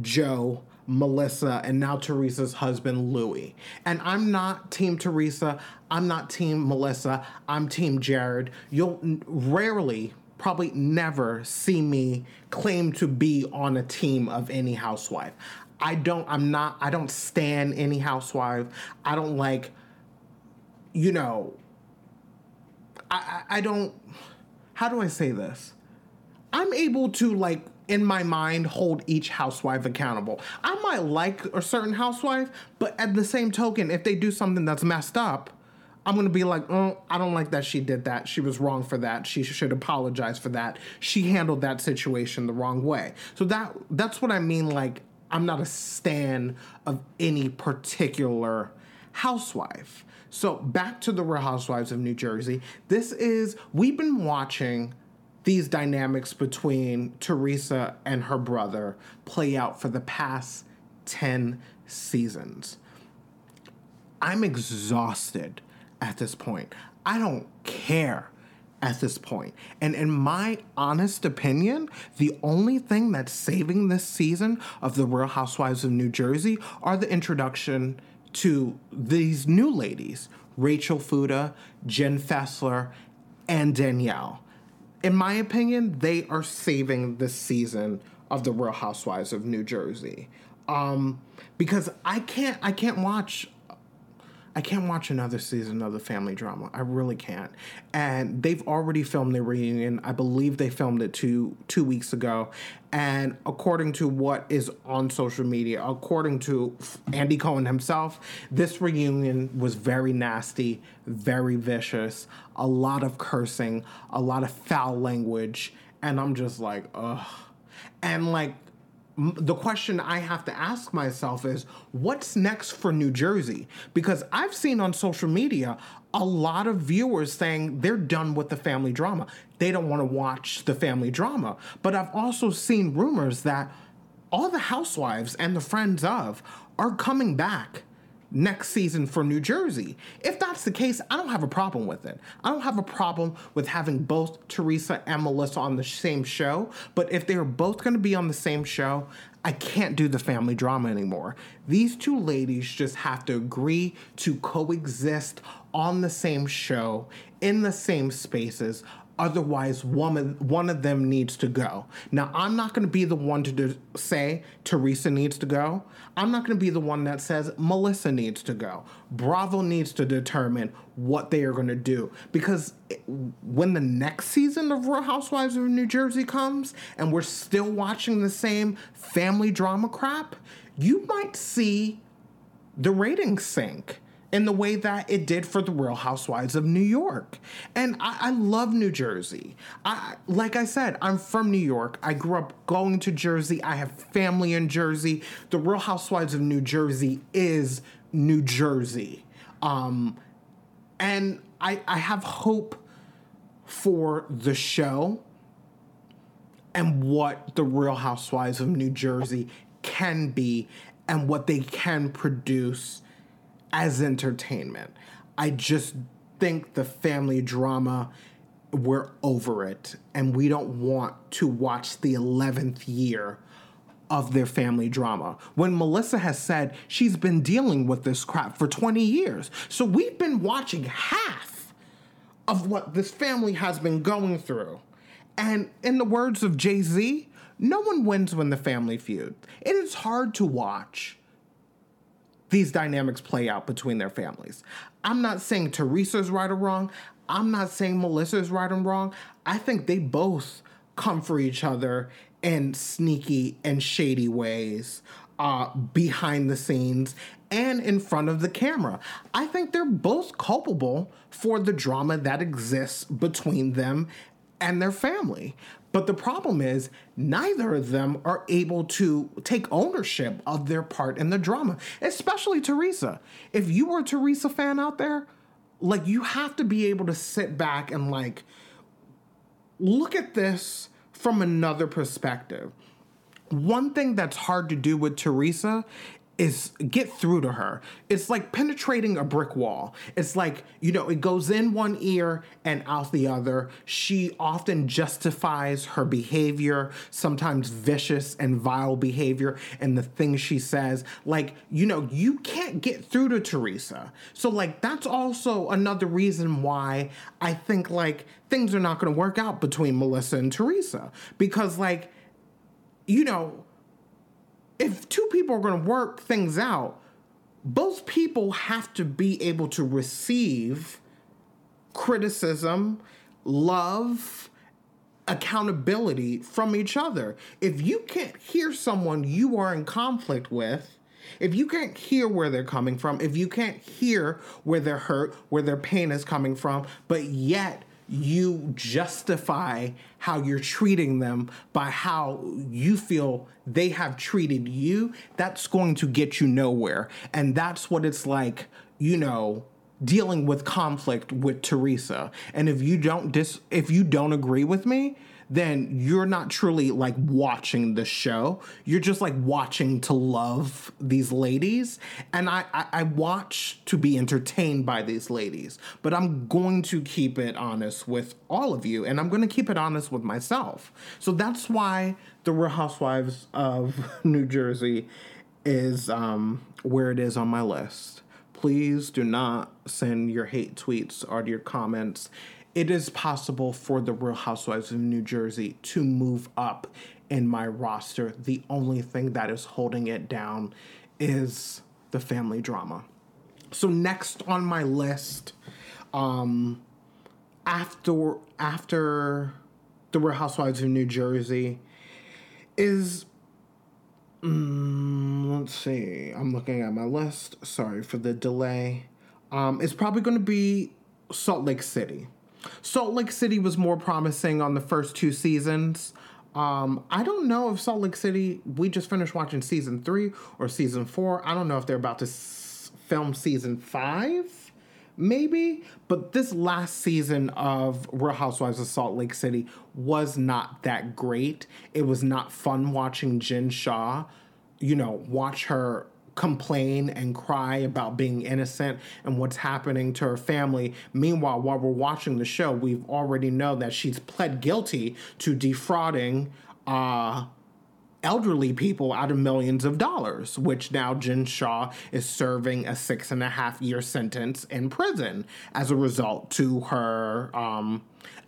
Joe, Melissa, and now Teresa's husband, Louis. And I'm not Team Teresa. I'm not Team Melissa. I'm Team Jared. You'll rarely, probably never, see me claim to be on a team of any housewife. I don't, I'm not, I don't stand any housewife. I don't like, you know, I, I don't how do I say this? I'm able to like in my mind hold each housewife accountable. I might like a certain housewife, but at the same token, if they do something that's messed up, I'm gonna be like, oh, I don't like that she did that. She was wrong for that. She should apologize for that. She handled that situation the wrong way. So that that's what I mean. Like, I'm not a stan of any particular housewife. So back to the Real Housewives of New Jersey. This is we've been watching these dynamics between Teresa and her brother play out for the past 10 seasons. I'm exhausted at this point. I don't care at this point. And in my honest opinion, the only thing that's saving this season of The Real Housewives of New Jersey are the introduction to these new ladies Rachel Fuda, Jen Fessler, and Danielle. In my opinion, they are saving this season of The Real Housewives of New Jersey. Um, because I can't I can't watch I can't watch another season of the family drama. I really can't. And they've already filmed the reunion. I believe they filmed it two two weeks ago. And according to what is on social media, according to Andy Cohen himself, this reunion was very nasty, very vicious, a lot of cursing, a lot of foul language, and I'm just like, ugh. And like the question I have to ask myself is what's next for New Jersey? Because I've seen on social media a lot of viewers saying they're done with the family drama. They don't want to watch the family drama. But I've also seen rumors that all the housewives and the friends of are coming back next season for New Jersey. If that's the case, I don't have a problem with it. I don't have a problem with having both Teresa and Melissa on the same show, but if they're both going to be on the same show, I can't do the family drama anymore. These two ladies just have to agree to coexist on the same show, in the same spaces, Otherwise, one of, one of them needs to go. Now, I'm not going to be the one to do, say Teresa needs to go. I'm not going to be the one that says Melissa needs to go. Bravo needs to determine what they are going to do. Because when the next season of Real Housewives of New Jersey comes and we're still watching the same family drama crap, you might see the ratings sink in the way that it did for the Real Housewives of New York. And I, I, love New Jersey. I like I said, I'm from New York. I grew up going to Jersey. I have family in Jersey. The Real Housewives of New Jersey is New Jersey. Um, and I, I have hope for the show and what the Real Housewives of New Jersey can be and what they can produce as entertainment. I just think the family drama, we're over it. And we don't want to watch the 11th year of their family drama. When Melissa has said she's been dealing with this crap for 20 years. So we've been watching half of what this family has been going through. And in the words of Jay Z, no one wins when the family feud. It is hard to watch these dynamics play out between their families. I'm not saying Teresa's right or wrong. I'm not saying Melissa's right or wrong. I think they both come for each other in sneaky and shady ways uh, behind the scenes and in front of the camera. I think they're both culpable for the drama that exists between them and their family. But the problem is, neither of them are able to take ownership of their part in the drama, especially Teresa. If you were a Teresa fan out there, like you have to be able to sit back and like look at this from another perspective. One thing that's hard to do with Teresa is get through to her. It's like penetrating a brick wall. It's like, you know, it goes in one ear and out the other. She often justifies her behavior, sometimes vicious and vile behavior, and the things she says. Like, you know, you can't get through to Teresa. So, like, that's also another reason why I think, like, things are not going to work out between Melissa and Teresa. Because, like, you know, if two people are going to work things out, both people have to be able to receive criticism, love, accountability from each other. If you can't hear someone you are in conflict with, if you can't hear where they're coming from, if you can't hear where they're hurt, where their pain is coming from, but yet you justify how you're treating them by how you feel they have treated you, that's going to get you nowhere. And that's what it's like, you know, dealing with conflict with Teresa. And if you don't dis if you don't agree with me, then you're not truly like watching the show. You're just like watching to love these ladies. And I, I, I, watch to be entertained by these ladies. But I'm going to keep it honest with all of you, and I'm going to keep it honest with myself. So that's why The Real Housewives of New Jersey is um, where it is on my list. Please do not send your hate tweets or your comments it is possible for the Real Housewives of New Jersey to move up in my roster. The only thing that is holding it down is the family drama. So next on my list, um, after after the Real Housewives of New Jersey, is um, let's see. I'm looking at my list. Sorry for the delay. Um, it's probably going to be Salt Lake City. Salt Lake City was more promising on the first two seasons. Um, I don't know if Salt Lake City, we just finished watching season three or season four. I don't know if they're about to s- film season five, maybe. But this last season of Real Housewives of Salt Lake City was not that great. It was not fun watching Jen Shah, you know, watch her complain and cry about being innocent and what's happening to her family. Meanwhile, while we're watching the show, we've already know that she's pled guilty to defrauding uh elderly people out of millions of dollars, which now Jen Shah is serving a six and a half year sentence in prison as a result to her um,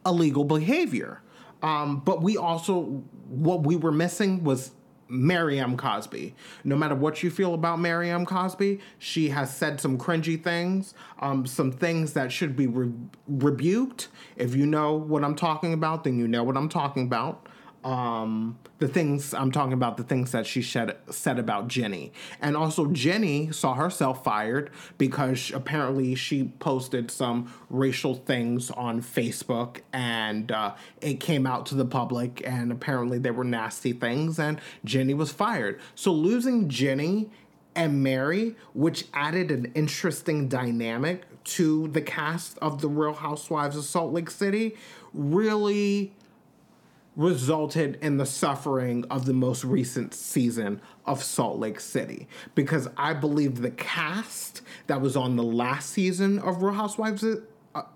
illegal behavior. Um, but we also, what we were missing was Mary M. Cosby. No matter what you feel about Mary M. Cosby, she has said some cringy things, um, some things that should be re- rebuked. If you know what I'm talking about, then you know what I'm talking about um, the things I'm talking about, the things that she said, said about Jenny. And also, Jenny saw herself fired because apparently she posted some racial things on Facebook and uh, it came out to the public, and apparently they were nasty things, and Jenny was fired. So, losing Jenny and Mary, which added an interesting dynamic to the cast of The Real Housewives of Salt Lake City, really resulted in the suffering of the most recent season of Salt Lake City because I believe the cast that was on the last season of Real Housewives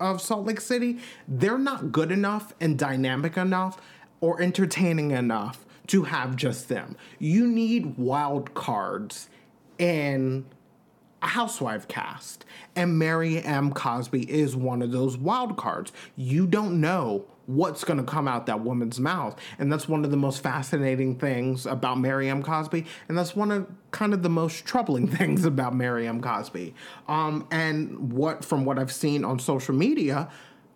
of Salt Lake City, they're not good enough and dynamic enough or entertaining enough to have just them. You need wild cards in a housewife cast. And Mary M. Cosby is one of those wild cards. You don't know what's going to come out that woman's mouth. And that's one of the most fascinating things about Mary M. Cosby. And that's one of kind of the most troubling things about Mary M. Cosby. Um, and what, from what I've seen on social media,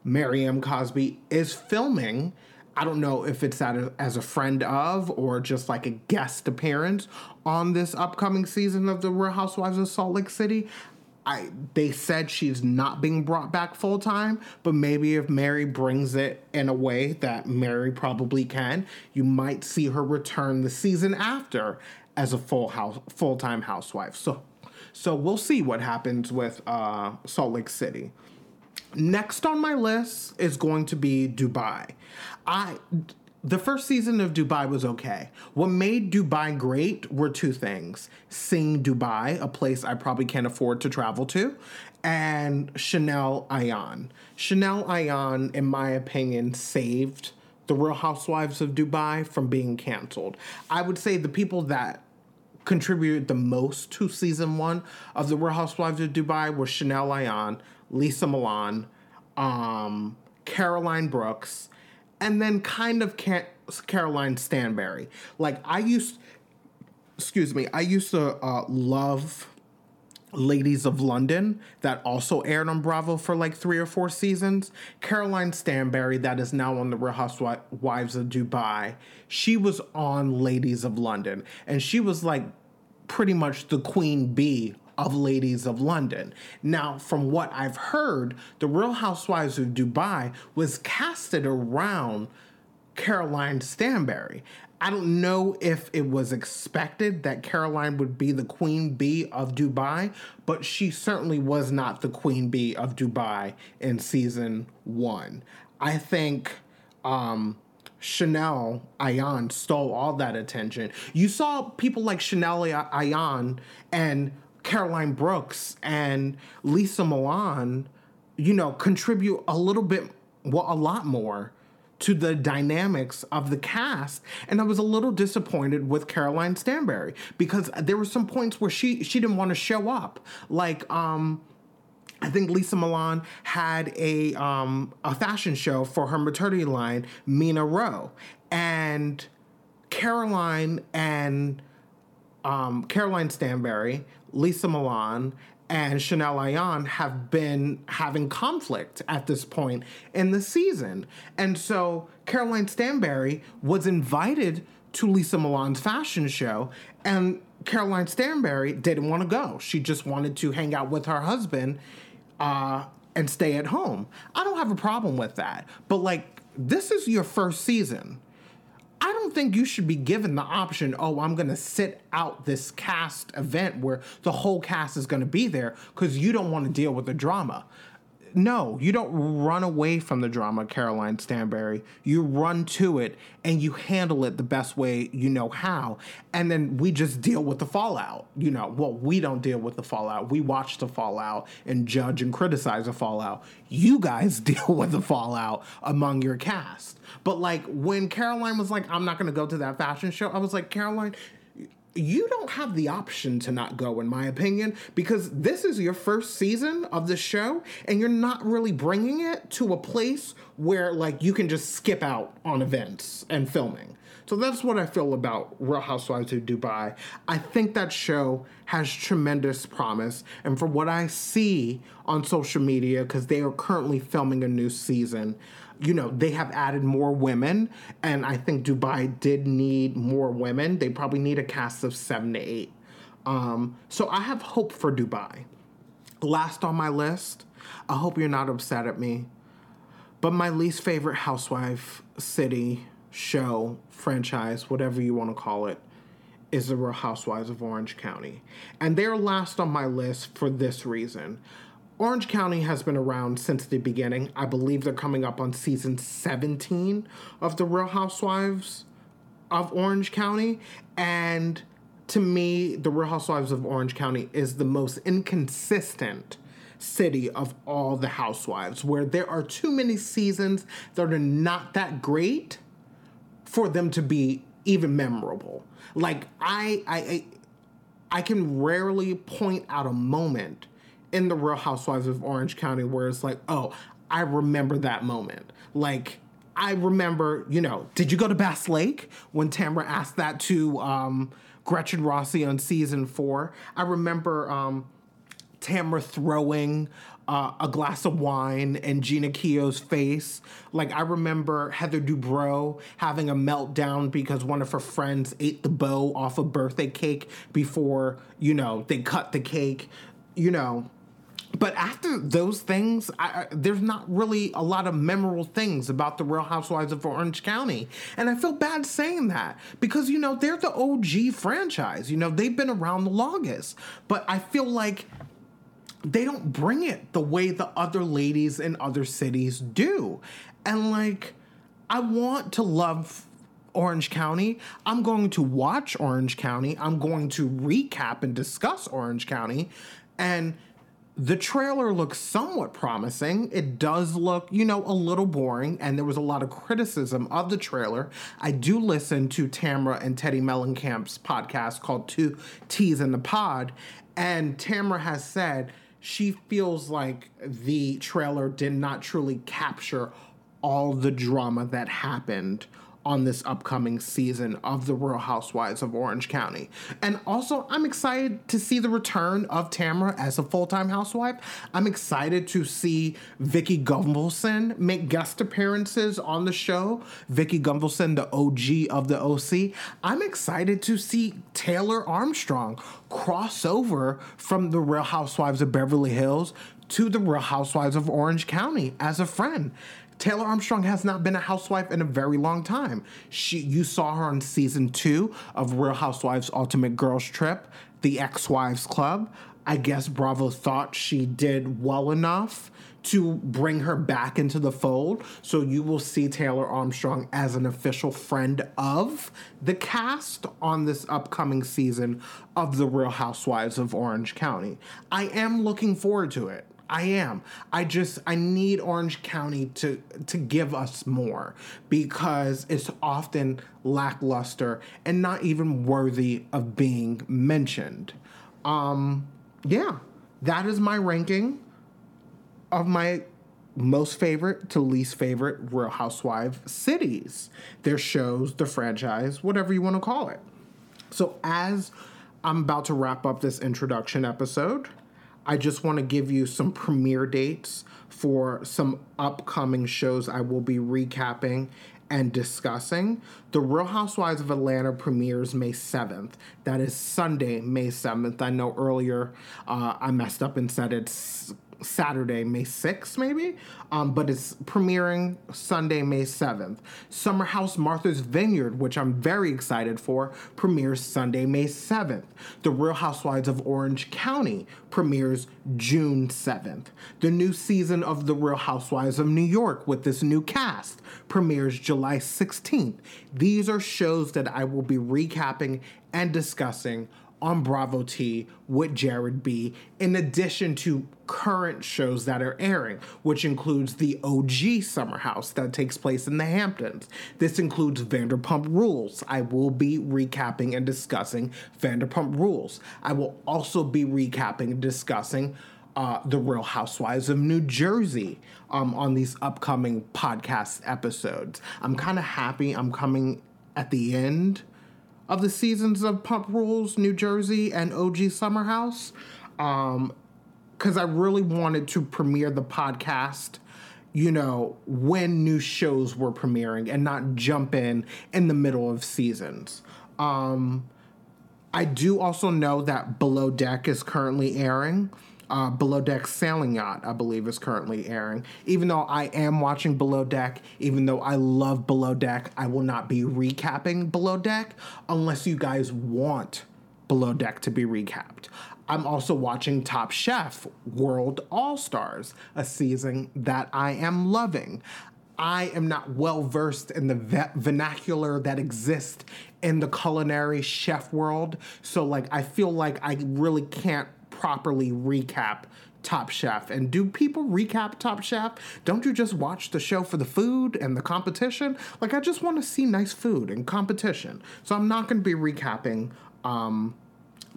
Mary M. Cosby is filming. I don't know if it's as a friend of or just like a guest appearance on this upcoming season of The Real Housewives of Salt Lake City. I they said she's not being brought back full time, but maybe if Mary brings it in a way that Mary probably can, you might see her return the season after as a full house full time housewife. So so we'll see what happens with uh, Salt Lake City. Next on my list is going to be Dubai. I the first season of Dubai was okay. What made Dubai great were two things seeing Dubai, a place I probably can't afford to travel to, and Chanel Ayan. Chanel Ayan, in my opinion, saved the Real Housewives of Dubai from being canceled. I would say the people that contributed the most to season one of the Real Housewives of Dubai were Chanel Ayan, Lesa Milan, um, Caroline Brooks, and then kind of Caroline Stanbury. Like I used, excuse me, I used to uh, love Ladies of London that also aired on Bravo for like three or four seasons. Caroline Stanbury, that is now on the Real Housewives of Dubai, she was on Ladies of London, and she was like pretty much the queen bee of Ladies of London. Now, from what I've heard, The Real Housewives of Dubai was casted around Caroline Stanbury. I don't know if it was expected that Caroline would be the queen bee of Dubai, but she certainly was not the queen bee of Dubai in season one. I think um, Chanel Ayan stole all that attention. You saw people like Chanel Ayan and Caroline Brooks and Lesa Milan, you know, contribute a little bit, well, a lot more to the dynamics of the cast. And i was a little disappointed with caroline stanbury because there were some points where she she didn't want to show up. Like um I think Lesa Milan had a um, a fashion show for her maternity line, Mina Rowe, and Caroline and um, Caroline Stanbury Lesa Milan and Chanel Ayan have been having conflict at this point in the season. And so Caroline Stanbury was invited to Lesa Milan's fashion show, and Caroline Stanbury didn't want to go. She just wanted to hang out with her husband uh, and stay at home. I don't have a problem with that. But, like, this is your first season. I don't think you should be given the option, oh, I'm going to sit out this cast event where the whole cast is going to be there because you don't want to deal with the drama no, you don't run away from the drama, Caroline Stanbury. You run to it and you handle it the best way you know how. And then we just deal with the fallout. You know, well, we don't deal with the fallout. We watch the fallout and judge and criticize the fallout. You guys deal with the fallout among your cast. But like when Caroline was like, I'm not going to go to that fashion show, I was like, Caroline, you don't have the option to not go, in my opinion, because this is your first season of the show, and you're not really bringing it to a place where, like, you can just skip out on events and filming. So that's what I feel about Real Housewives of Dubai. I think that show has tremendous promise, and from what I see on social media, because they are currently filming a new season, you know, they have added more women, and I think Dubai did need more women. They probably need a cast of seven to eight. Um, so I have hope for Dubai. Last on my list, I hope you're not upset at me, but my least favorite housewife city, show, franchise, whatever you want to call it, is the Real Housewives of Orange County. And they're last on my list for this reason. Orange County has been around since the beginning. I believe they're coming up on season 17 of The Real Housewives of Orange County. And to me, The Real Housewives of Orange County is the most inconsistent city of all the housewives, where there are too many seasons that are not that great for them to be even memorable. Like I I I can rarely point out a moment in the Real Housewives of Orange County where it's like, oh, I remember that moment. Like, I remember, you know, did you go to Bass Lake when Tamra asked that to um, Gretchen Rossi on season four? I remember um, Tamra throwing uh, a glass of wine in Jeana Keough's face. Like, I remember Heather Dubrow having a meltdown because one of her friends ate the bow off a birthday cake before, you know, they cut the cake. You know, but after those things, I, there's not really a lot of memorable things about the Real Housewives of Orange County. And I feel bad saying that because, you know, they're the OG franchise. You know, they've been around the longest. But I feel like they don't bring it the way the other ladies in other cities do. And like, I want to love Orange County. I'm going to watch Orange County. I'm going to recap and discuss Orange County. And the trailer looks somewhat promising. It does look, you know, a little boring, and there was a lot of criticism of the trailer. I do listen to Tamra and Teddi Mellencamp's podcast called Two Teas in the Pod, and Tamra has said she feels like the trailer did not truly capture all the drama that happened on this upcoming season of The Real Housewives of Orange County. And also, I'm excited to see the return of Tamra as a full time housewife. I'm excited to see Vicki Gunvalson make guest appearances on the show. Vicki Gunvalson, the OG of the OC. I'm excited to see Taylor Armstrong cross over from The Real Housewives of Beverly Hills to The Real Housewives of Orange County as a friend. Taylor Armstrong has not been a housewife in a very long time. She you saw her on season 2 of Real Housewives Ultimate Girls Trip, The Ex-Wives Club. I guess Bravo thought she did well enough to bring her back into the fold. So you will see Taylor Armstrong as an official friend of the cast on this upcoming season of The Real Housewives of Orange County. I am looking forward to it. I am. I just I need Orange County to to give us more because it's often lackluster and not even worthy of being mentioned. Um yeah, that is my ranking of my most favorite to least favorite Real Housewife cities, their shows, the franchise, whatever you want to call it. So as I'm about to wrap up this introduction episode, I just want to give you some premiere dates for some upcoming shows I will be recapping and discussing. The Real Housewives of Atlanta premieres May 7th. That is Sunday, May 7th. I know earlier uh, I messed up and said it's Saturday, May 6th, maybe, um, but it's premiering Sunday, May 7th. Summer House Martha's Vineyard, which I'm very excited for, premieres Sunday, May 7th. The Real Housewives of Orange County premieres June 7th. The new season of The Real Housewives of New York with this new cast premieres July 16th. These are shows that I will be recapping and discussing on Bravo T with Jared B, in addition to current shows that are airing, which includes the OG Summer House that takes place in the Hamptons. This includes Vanderpump Rules. I will be recapping and discussing Vanderpump Rules. I will also be recapping and discussing uh, the Real Housewives of New Jersey um, on these upcoming podcast episodes. I'm kind of happy I'm coming at the end of the seasons of Pump Rules, New Jersey, and OG Summer House. Um, because I really wanted to premiere the podcast, you know, when new shows were premiering and not jump in in the middle of seasons. Um, I do also know that Below Deck is currently airing uh, Below Deck Sailing Yacht, I believe, is currently airing. Even though I am watching Below Deck, even though I love Below Deck, I will not be recapping Below Deck unless you guys want Below Deck to be recapped. I'm also watching Top Chef World All Stars, a season that I am loving. I am not well versed in the vernacular that exists in the culinary chef world. So, like, I feel like I really can't properly recap Top Chef. And do people recap Top Chef? Don't you just watch the show for the food and the competition? Like, I just want to see nice food and competition. So I'm not going to be recapping um,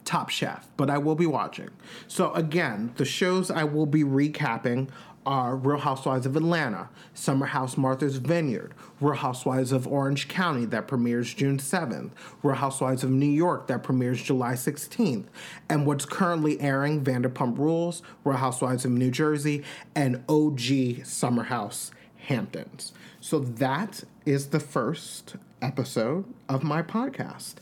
Top Chef, but I will be watching. So again, the shows I will be recapping are Real Housewives of Atlanta, Summer House Martha's Vineyard, Real Housewives of Orange County that premieres June 7th, Real Housewives of New York that premieres July 16th, and what's currently airing Vanderpump Rules, Real Housewives of New Jersey, and OG Summer House Hamptons. So that is the first episode of my podcast.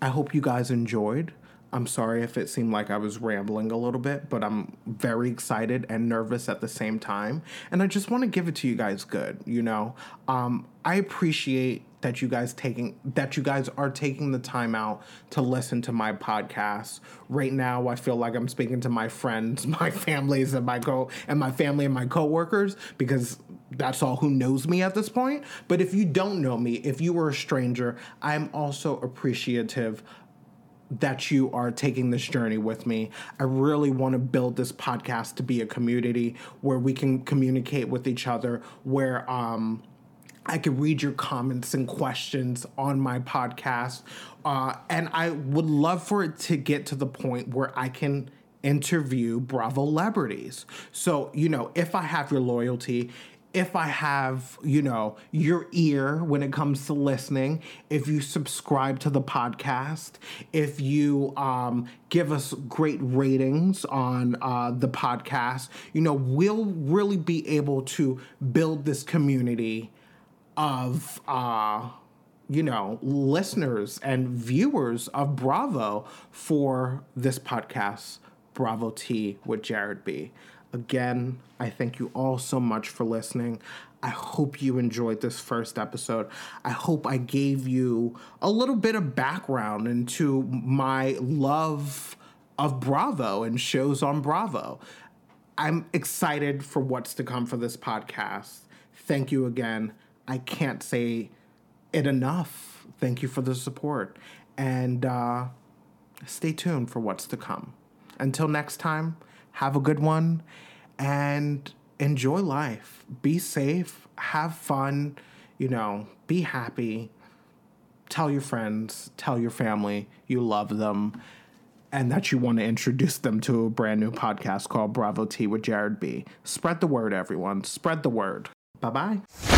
I hope you guys enjoyed. I'm sorry if it seemed like I was rambling a little bit, but I'm very excited and nervous at the same time. And I just want to give it to you guys good, you know? Um, I appreciate that you guys taking that you guys are taking the time out to listen to my podcast. Right now I feel like I'm speaking to my friends, my families and my co and my family and my coworkers because that's all who knows me at this point. But if you don't know me, if you were a stranger, I'm also appreciative that you are taking this journey with me. I really want to build this podcast to be a community where we can communicate with each other, where um I can read your comments and questions on my podcast. Uh, and I would love for it to get to the point where I can interview Bravo celebrities. So, you know, if I have your loyalty, if I have, you know, your ear when it comes to listening, if you subscribe to the podcast, if you um, give us great ratings on uh, the podcast, you know, we'll really be able to build this community of uh you know listeners and viewers of bravo for this podcast bravo t with jared b again i thank you all so much for listening i hope you enjoyed this first episode i hope i gave you a little bit of background into my love of bravo and shows on bravo i'm excited for what's to come for this podcast thank you again I can't say it enough. Thank you for the support. And uh, stay tuned for what's to come. Until next time, have a good one and enjoy life. Be safe, have fun, you know, be happy. Tell your friends, tell your family you love them and that you want to introduce them to a brand new podcast called Bravo T with Jared B. Spread the word, everyone. Spread the word. Bye bye.